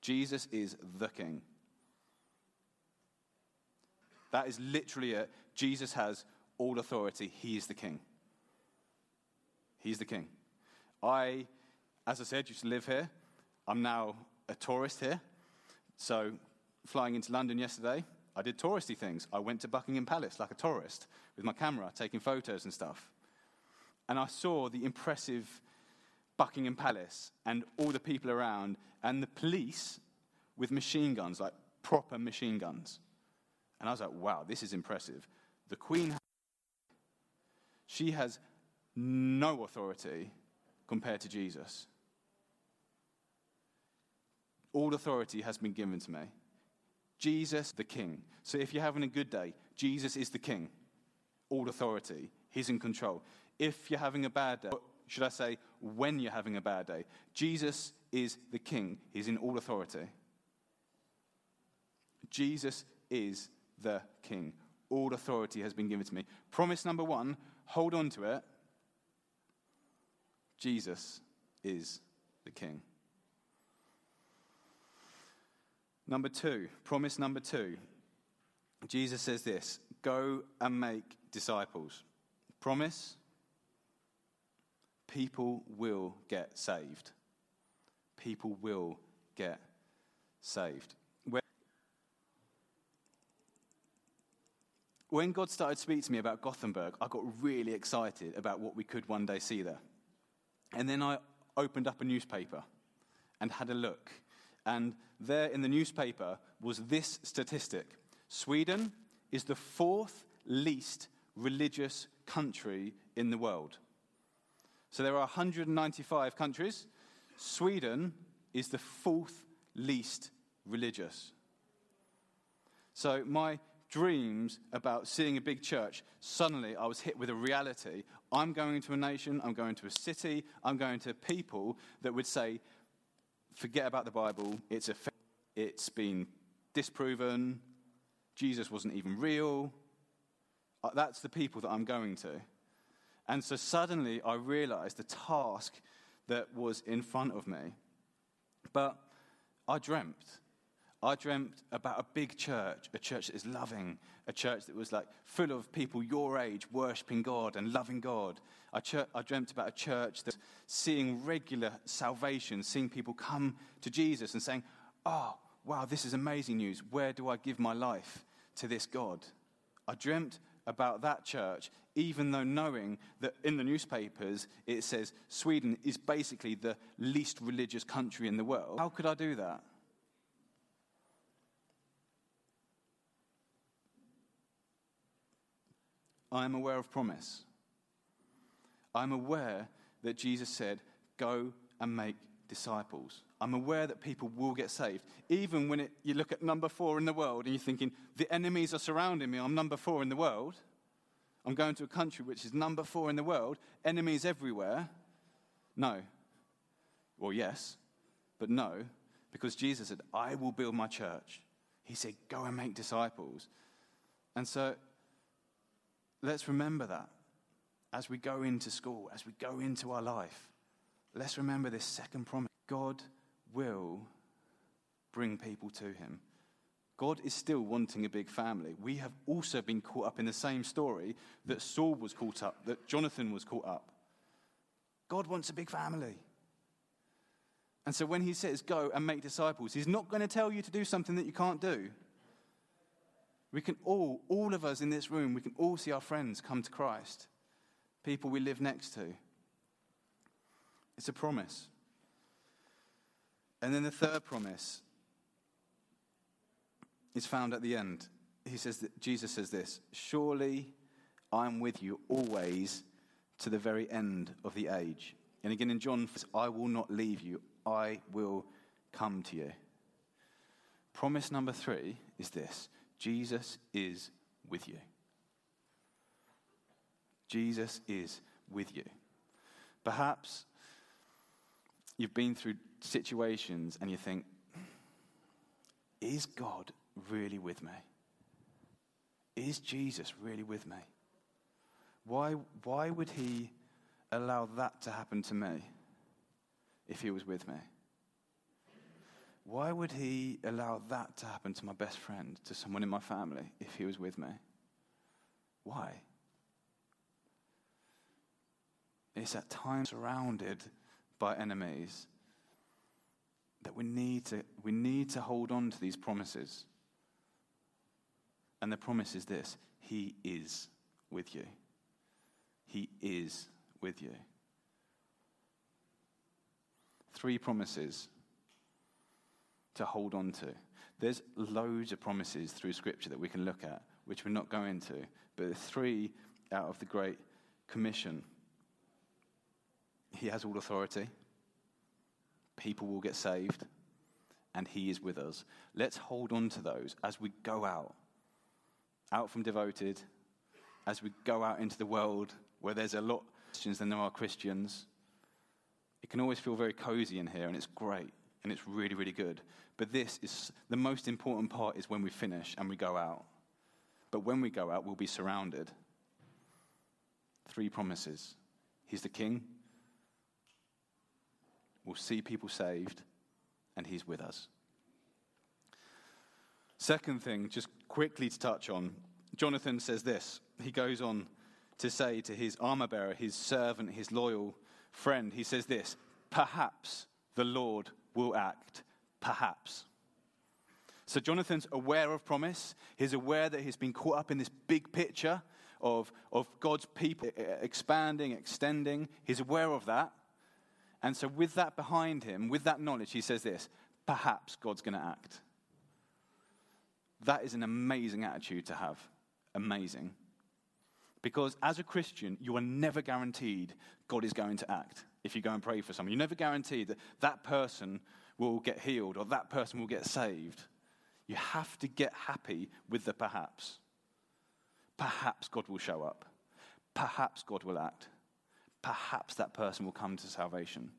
Jesus is the king. That is literally it. Jesus has all authority. He is the king. He's the king. I, as I said, used to live here. I'm now a tourist here. So, flying into London yesterday, I did touristy things. I went to Buckingham Palace like a tourist with my camera, taking photos and stuff. And I saw the impressive Buckingham Palace and all the people around, and the police with machine guns, like proper machine guns. And I was like, wow, this is impressive. The Queen, she has no authority compared to Jesus. All authority has been given to me. Jesus, the King. So if you're having a good day, Jesus is the King. All authority. He's in control. If you're having a bad day, should I say, when you're having a bad day, Jesus is the King. He's in all authority. Jesus is the King. All authority has been given to me. Promise number one hold on to it. Jesus is the King. Number two, promise number two. Jesus says this go and make disciples. Promise people will get saved. People will get saved. When God started speaking to me about Gothenburg, I got really excited about what we could one day see there. And then I opened up a newspaper and had a look. And there in the newspaper was this statistic Sweden is the fourth least religious country in the world. So there are 195 countries. Sweden is the fourth least religious. So my dreams about seeing a big church, suddenly I was hit with a reality. I'm going to a nation, I'm going to a city, I'm going to people that would say, forget about the Bible, it's, a, it's been disproven, Jesus wasn't even real. Uh, that's the people that I'm going to. And so suddenly I realized the task that was in front of me. But I dreamt. I dreamt about a big church, a church that is loving, a church that was like full of people your age worshiping God and loving God. I, ch- I dreamt about a church that seeing regular salvation, seeing people come to Jesus and saying, Oh, wow, this is amazing news. Where do I give my life to this God? I dreamt about that church, even though knowing that in the newspapers it says Sweden is basically the least religious country in the world. How could I do that? I am aware of promise. I'm aware that Jesus said, Go and make disciples. I'm aware that people will get saved. Even when it, you look at number four in the world and you're thinking, the enemies are surrounding me, I'm number four in the world. I'm going to a country which is number four in the world, enemies everywhere. No. Well, yes, but no, because Jesus said, I will build my church. He said, Go and make disciples. And so let's remember that as we go into school, as we go into our life. Let's remember this second promise God will bring people to him. God is still wanting a big family. We have also been caught up in the same story that Saul was caught up, that Jonathan was caught up. God wants a big family. And so when he says, go and make disciples, he's not going to tell you to do something that you can't do. We can all, all of us in this room, we can all see our friends come to Christ, people we live next to. It's a promise. And then the third promise is found at the end. He says that Jesus says this Surely I'm with you always to the very end of the age. And again in John, I will not leave you, I will come to you. Promise number three is this Jesus is with you. Jesus is with you. Perhaps you've been through situations and you think, is God really with me? Is Jesus really with me? Why, why would he allow that to happen to me if he was with me? Why would he allow that to happen to my best friend, to someone in my family, if he was with me? Why? It's at times surrounded by enemies that we need to, we need to hold on to these promises. And the promise is this He is with you. He is with you. Three promises to hold on to. There's loads of promises through Scripture that we can look at, which we're not going to, but three out of the Great Commission. He has all authority, people will get saved, and He is with us. Let's hold on to those as we go out, out from devoted, as we go out into the world where there's a lot of Christians than there are Christians. It can always feel very cozy in here, and it's great and it's really, really good. But this is the most important part is when we finish and we go out. But when we go out, we'll be surrounded. Three promises He's the King, we'll see people saved, and He's with us. Second thing, just quickly to touch on, Jonathan says this. He goes on to say to his armor bearer, his servant, his loyal friend, he says this Perhaps the Lord will act, perhaps. So Jonathan's aware of promise. He's aware that he's been caught up in this big picture of, of God's people expanding, extending. He's aware of that. And so, with that behind him, with that knowledge, he says this perhaps God's going to act. That is an amazing attitude to have. Amazing. Because as a Christian, you are never guaranteed God is going to act if you go and pray for someone. You're never guarantee that that person will get healed or that person will get saved. You have to get happy with the perhaps. Perhaps God will show up. Perhaps God will act. Perhaps that person will come to salvation.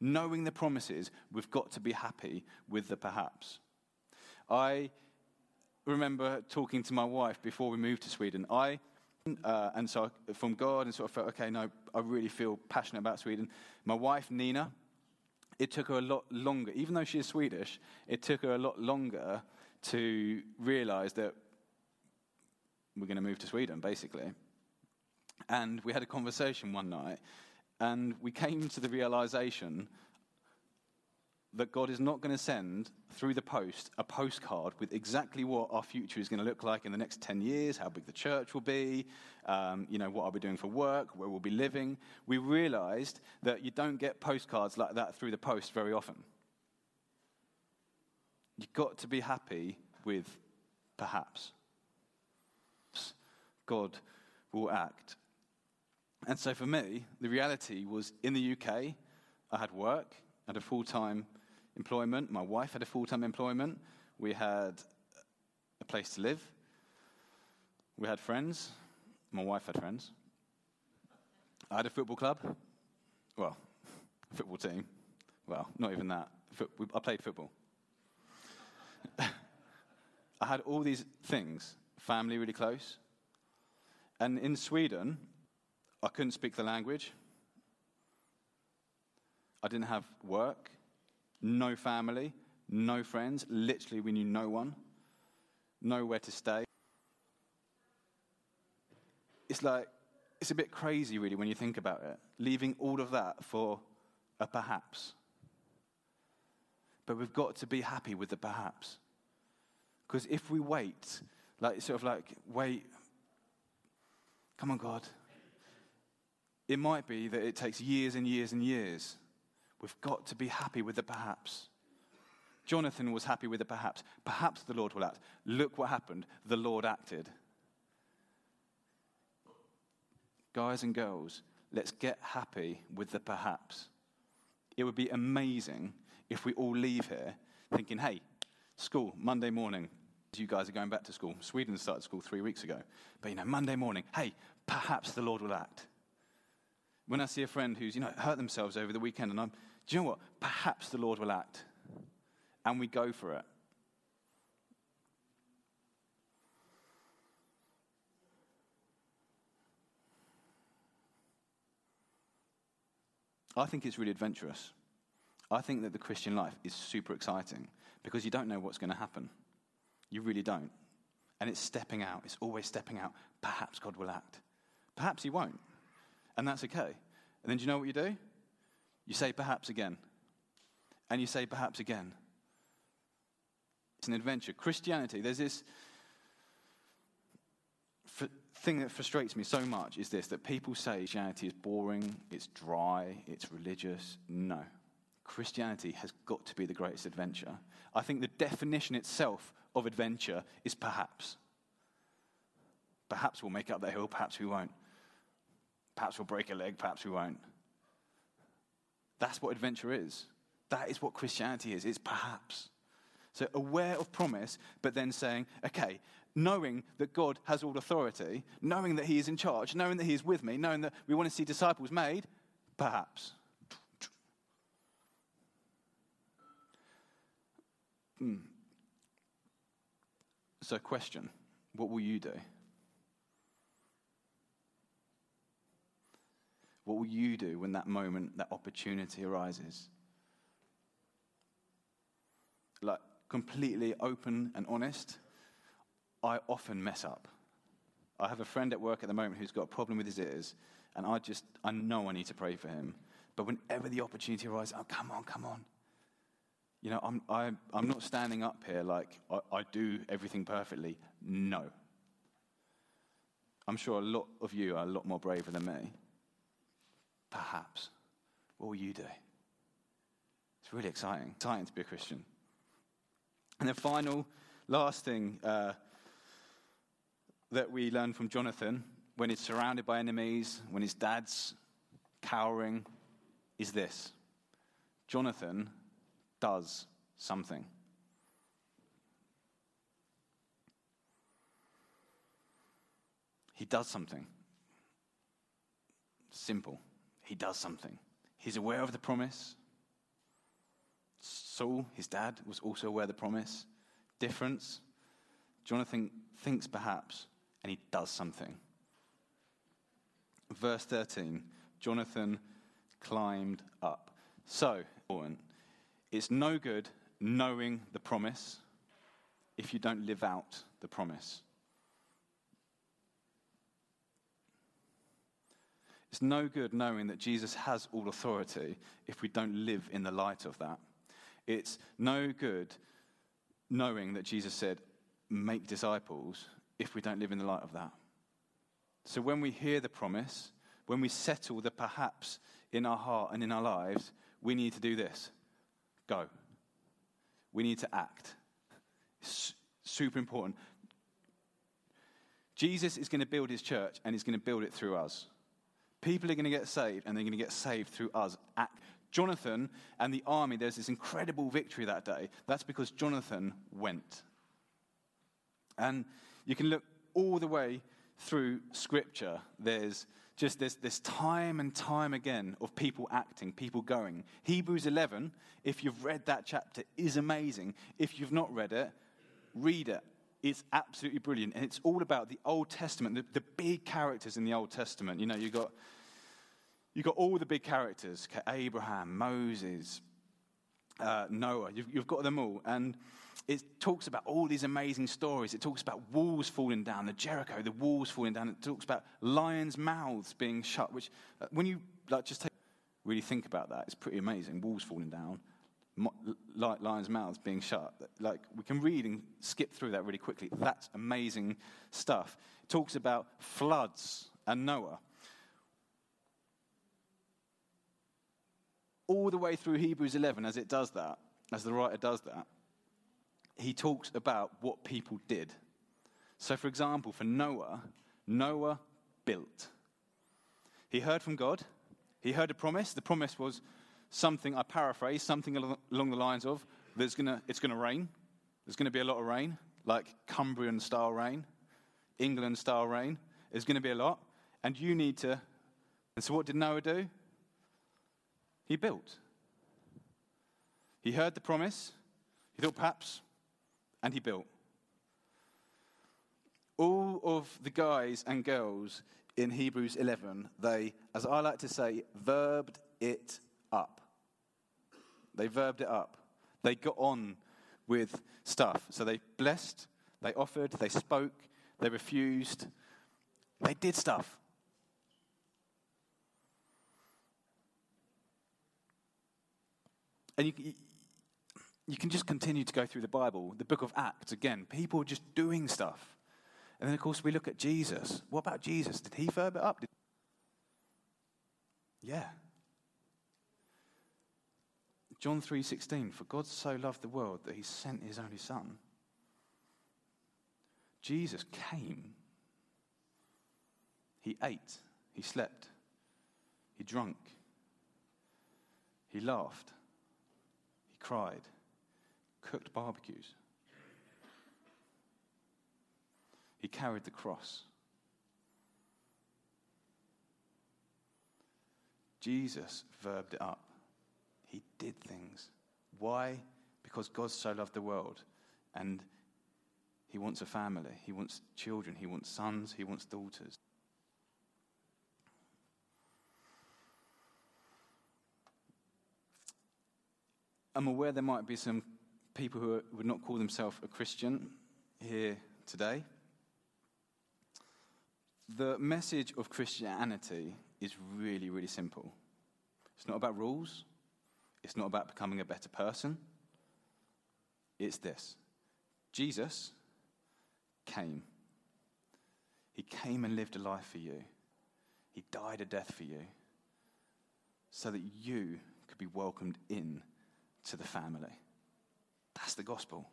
Knowing the promises, we've got to be happy with the perhaps. I remember talking to my wife before we moved to Sweden. I uh, and so from God, and sort of felt, okay, no, I really feel passionate about Sweden. My wife, Nina, it took her a lot longer, even though she is Swedish, it took her a lot longer to realize that we're going to move to Sweden, basically. And we had a conversation one night, and we came to the realization that God is not going to send through the post a postcard with exactly what our future is going to look like in the next 10 years, how big the church will be, um, you know, what I'll be doing for work, where we'll be living. We realized that you don't get postcards like that through the post very often. You've got to be happy with perhaps. God will act. And so for me, the reality was in the UK, I had work, I had a full time employment. My wife had a full time employment. We had a place to live. We had friends. My wife had friends. I had a football club. Well, *laughs* football team. Well, not even that. I played football. *laughs* I had all these things, family really close. And in Sweden, I couldn't speak the language. I didn't have work no family, no friends. Literally, we knew no one, nowhere to stay. It's like, it's a bit crazy, really, when you think about it, leaving all of that for a perhaps. but we've got to be happy with the perhaps. Because if we wait, like sort of like, wait, come on, God. It might be that it takes years and years and years. We've got to be happy with the perhaps. Jonathan was happy with the perhaps. Perhaps the Lord will act. Look what happened. The Lord acted. Guys and girls, let's get happy with the perhaps. It would be amazing if we all leave here thinking, hey, school, Monday morning, you guys are going back to school. Sweden started school three weeks ago. But, you know, Monday morning, hey, perhaps the Lord will act. When I see a friend who's, you know, hurt themselves over the weekend and I'm, do you know what? Perhaps the Lord will act. And we go for it. I think it's really adventurous. I think that the Christian life is super exciting because you don't know what's going to happen. You really don't. And it's stepping out, it's always stepping out. Perhaps God will act. Perhaps He won't. And that's okay. And then do you know what you do? You say perhaps again. And you say perhaps again. It's an adventure. Christianity, there's this thing that frustrates me so much is this that people say Christianity is boring, it's dry, it's religious. No. Christianity has got to be the greatest adventure. I think the definition itself of adventure is perhaps. Perhaps we'll make up the hill, perhaps we won't. Perhaps we'll break a leg, perhaps we won't. That's what adventure is. That is what Christianity is. It's perhaps. So aware of promise, but then saying, okay, knowing that God has all authority, knowing that He is in charge, knowing that He is with me, knowing that we want to see disciples made, perhaps. Hmm. So, question what will you do? What will you do when that moment, that opportunity arises? Like, completely open and honest, I often mess up. I have a friend at work at the moment who's got a problem with his ears, and I just, I know I need to pray for him. But whenever the opportunity arises, oh, come on, come on. You know, I'm, I, i am not standing up here like I, I do everything perfectly. No. I'm sure a lot of you are a lot more braver than me. Perhaps. What will you do? It's really exciting. Exciting to be a Christian. And the final, last thing uh, that we learn from Jonathan when he's surrounded by enemies, when his dad's cowering, is this Jonathan does something. He does something. Simple. He does something. He's aware of the promise. Saul, his dad, was also aware of the promise. Difference. Jonathan thinks perhaps, and he does something. Verse 13 Jonathan climbed up. So. It's no good knowing the promise if you don't live out the promise. It's no good knowing that Jesus has all authority if we don't live in the light of that. It's no good knowing that Jesus said, make disciples, if we don't live in the light of that. So when we hear the promise, when we settle the perhaps in our heart and in our lives, we need to do this go. We need to act. It's super important. Jesus is going to build his church and he's going to build it through us. People are going to get saved and they're going to get saved through us. Jonathan and the army, there's this incredible victory that day. That's because Jonathan went. And you can look all the way through Scripture. There's just this, this time and time again of people acting, people going. Hebrews 11, if you've read that chapter, is amazing. If you've not read it, read it. It's absolutely brilliant. And it's all about the Old Testament, the, the big characters in the Old Testament. You know, you've got, you got all the big characters Abraham, Moses, uh, Noah. You've, you've got them all. And it talks about all these amazing stories. It talks about walls falling down, the Jericho, the walls falling down. It talks about lions' mouths being shut, which, uh, when you like, just take, really think about that, it's pretty amazing. Walls falling down, lions' mouths being shut. Like, we can read and skip through that really quickly. That's amazing stuff. It talks about floods and Noah. All the way through Hebrews 11, as it does that, as the writer does that, he talks about what people did. So, for example, for Noah, Noah built. He heard from God, he heard a promise. The promise was something, I paraphrase, something along the lines of there's gonna, it's going to rain. There's going to be a lot of rain, like Cumbrian style rain, England style rain. There's going to be a lot. And you need to. And so, what did Noah do? He built. He heard the promise. He thought perhaps, and he built. All of the guys and girls in Hebrews 11, they, as I like to say, verbed it up. They verbed it up. They got on with stuff. So they blessed, they offered, they spoke, they refused, they did stuff. And you, you can just continue to go through the Bible, the book of Acts, again, people just doing stuff. And then, of course, we look at Jesus. What about Jesus? Did he verb it up? Did... Yeah. John 3:16 For God so loved the world that he sent his only son. Jesus came. He ate, he slept, he drank, he laughed, he cried, cooked barbecues. He carried the cross. Jesus verbed it up. Did things. Why? Because God so loved the world and he wants a family. He wants children. He wants sons. He wants daughters. I'm aware there might be some people who would not call themselves a Christian here today. The message of Christianity is really, really simple. It's not about rules, it's not about becoming a better person. It's this Jesus came. He came and lived a life for you. He died a death for you so that you could be welcomed in to the family. That's the gospel.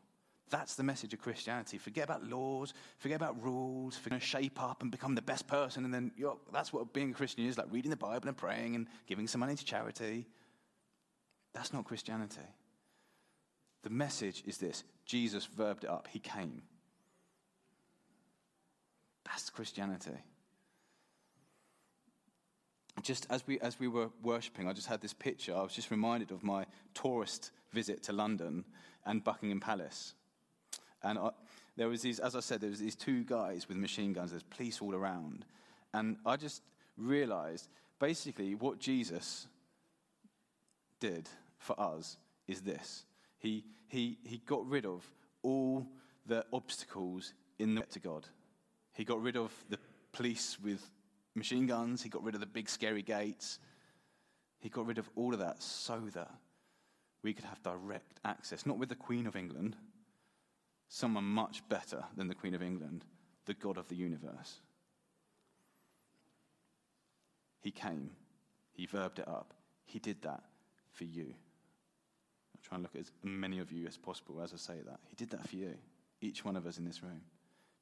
That's the message of Christianity. Forget about laws, forget about rules, forget shape up and become the best person, and then that's what being a Christian is like reading the Bible and praying and giving some money to charity. That's not Christianity. The message is this Jesus verbed it up, He came. That's Christianity. Just as we, as we were worshipping, I just had this picture. I was just reminded of my tourist visit to London and Buckingham Palace. And I, there was these, as I said, there was these two guys with machine guns. There's police all around, and I just realized basically what Jesus did for us is this: he he he got rid of all the obstacles in the way to God. He got rid of the police with machine guns. He got rid of the big scary gates. He got rid of all of that so that we could have direct access, not with the Queen of England someone much better than the Queen of England, the God of the universe. He came, he verbed it up, he did that for you. Trying to look at as many of you as possible as I say that. He did that for you, each one of us in this room.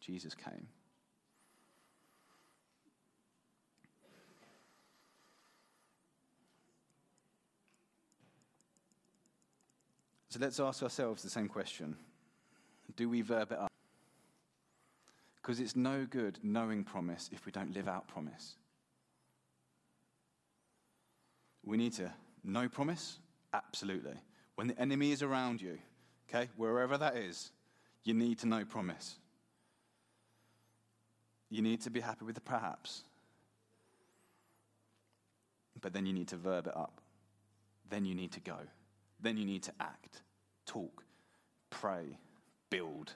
Jesus came. So let's ask ourselves the same question do we verb it up? Because it's no good knowing promise if we don't live out promise. We need to know promise? Absolutely. When the enemy is around you, okay, wherever that is, you need to know promise. You need to be happy with the perhaps. But then you need to verb it up. Then you need to go. Then you need to act, talk, pray, build.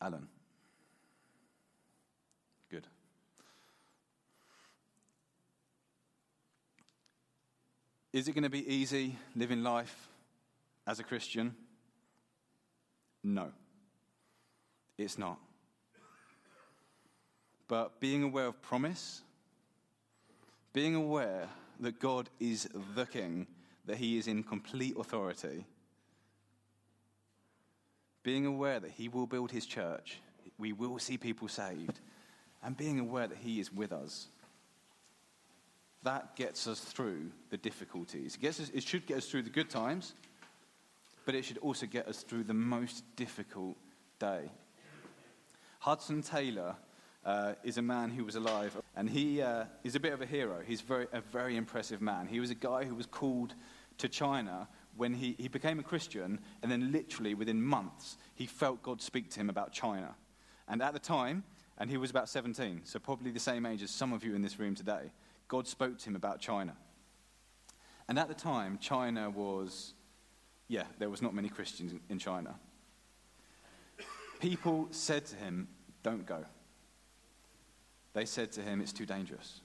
Alan. Good. Is it going to be easy living life as a Christian? No, it's not. But being aware of promise, being aware that God is the King, that He is in complete authority, being aware that He will build His church, we will see people saved, and being aware that He is with us. That gets us through the difficulties. It, us, it should get us through the good times, but it should also get us through the most difficult day. Hudson Taylor uh, is a man who was alive, and he uh, is a bit of a hero. He's very, a very impressive man. He was a guy who was called to China when he, he became a Christian, and then literally within months, he felt God speak to him about China. And at the time, and he was about 17, so probably the same age as some of you in this room today, God spoke to him about China. And at the time, China was, yeah, there was not many Christians in China. People said to him, Don't go. They said to him, It's too dangerous.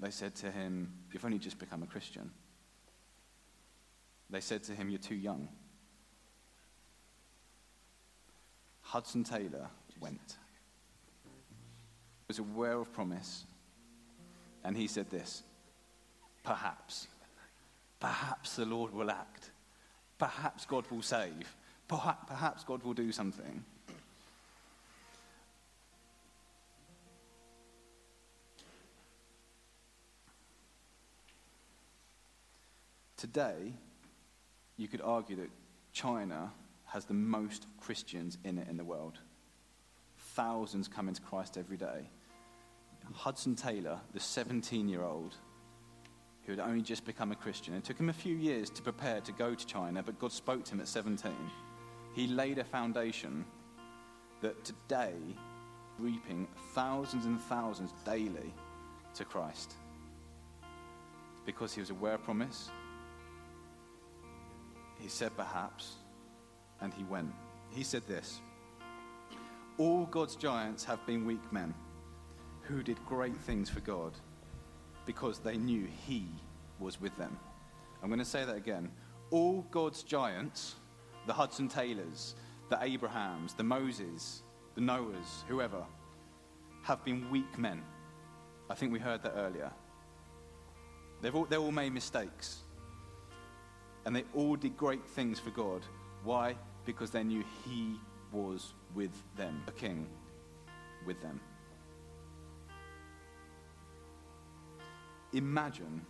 They said to him, You've only just become a Christian. They said to him, You're too young. Hudson Taylor went. Was aware of promise, and he said this Perhaps, perhaps the Lord will act. Perhaps God will save. Perhaps God will do something. Today, you could argue that China has the most Christians in it in the world. Thousands come into Christ every day. Hudson Taylor, the 17 year old who had only just become a Christian, it took him a few years to prepare to go to China, but God spoke to him at 17. He laid a foundation that today, reaping thousands and thousands daily to Christ because he was aware of promise, he said, perhaps, and he went. He said this All God's giants have been weak men who did great things for God because they knew he was with them. I'm going to say that again. All God's giants, the Hudson Taylors, the Abrahams, the Moses, the Noahs, whoever, have been weak men. I think we heard that earlier. They've all, they all made mistakes. And they all did great things for God. Why? Because they knew He was with them, a king with them. Imagine,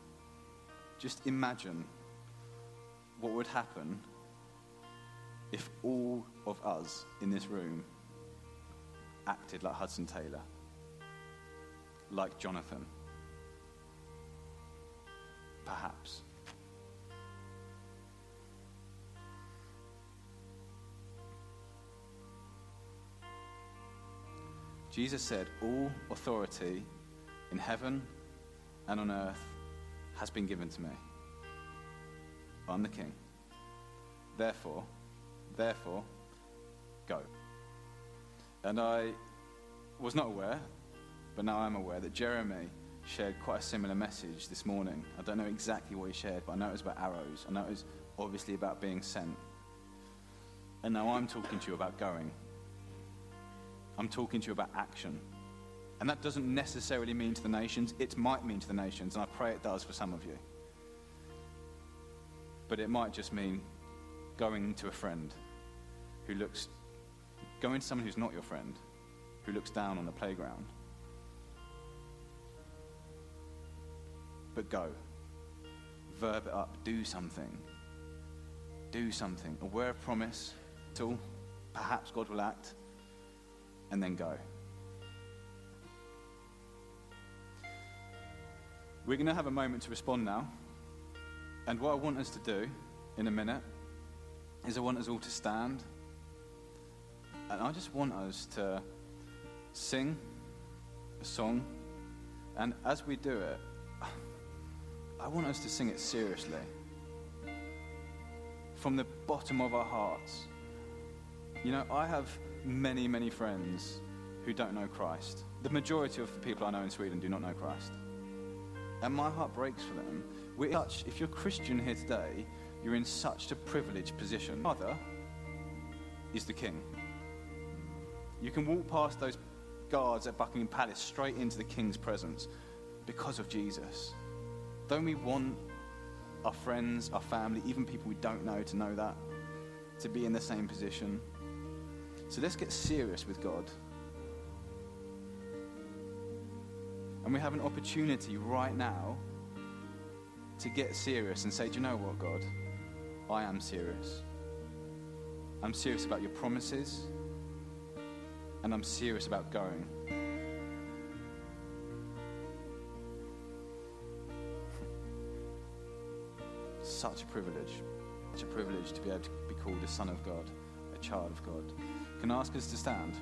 just imagine what would happen if all of us in this room acted like Hudson Taylor, like Jonathan. Perhaps. Jesus said, All authority in heaven and on earth has been given to me. I'm the king. Therefore, therefore, go. And I was not aware, but now I'm aware that Jeremy shared quite a similar message this morning. I don't know exactly what he shared, but I know it was about arrows. I know it was obviously about being sent. And now I'm talking to you about going. I'm talking to you about action. And that doesn't necessarily mean to the nations. It might mean to the nations, and I pray it does for some of you. But it might just mean going to a friend who looks, going to someone who's not your friend, who looks down on the playground. But go. Verb it up. Do something. Do something. Aware of promise. Till perhaps God will act and then go. We're going to have a moment to respond now. And what I want us to do in a minute is I want us all to stand. And I just want us to sing a song. And as we do it, *sighs* I want us to sing it seriously. From the bottom of our hearts. You know, I have many, many friends who don't know Christ. The majority of the people I know in Sweden do not know Christ. And my heart breaks for them. We're such, if you're Christian here today, you're in such a privileged position. Father is the king. You can walk past those guards at Buckingham Palace straight into the king's presence because of Jesus. Don't we want our friends, our family, even people we don't know to know that? To be in the same position? So let's get serious with God. And we have an opportunity right now to get serious and say, Do you know what, God? I am serious. I'm serious about your promises, and I'm serious about going. Such a privilege. Such a privilege to be able to be called a son of God, a child of God. Can I ask us to stand?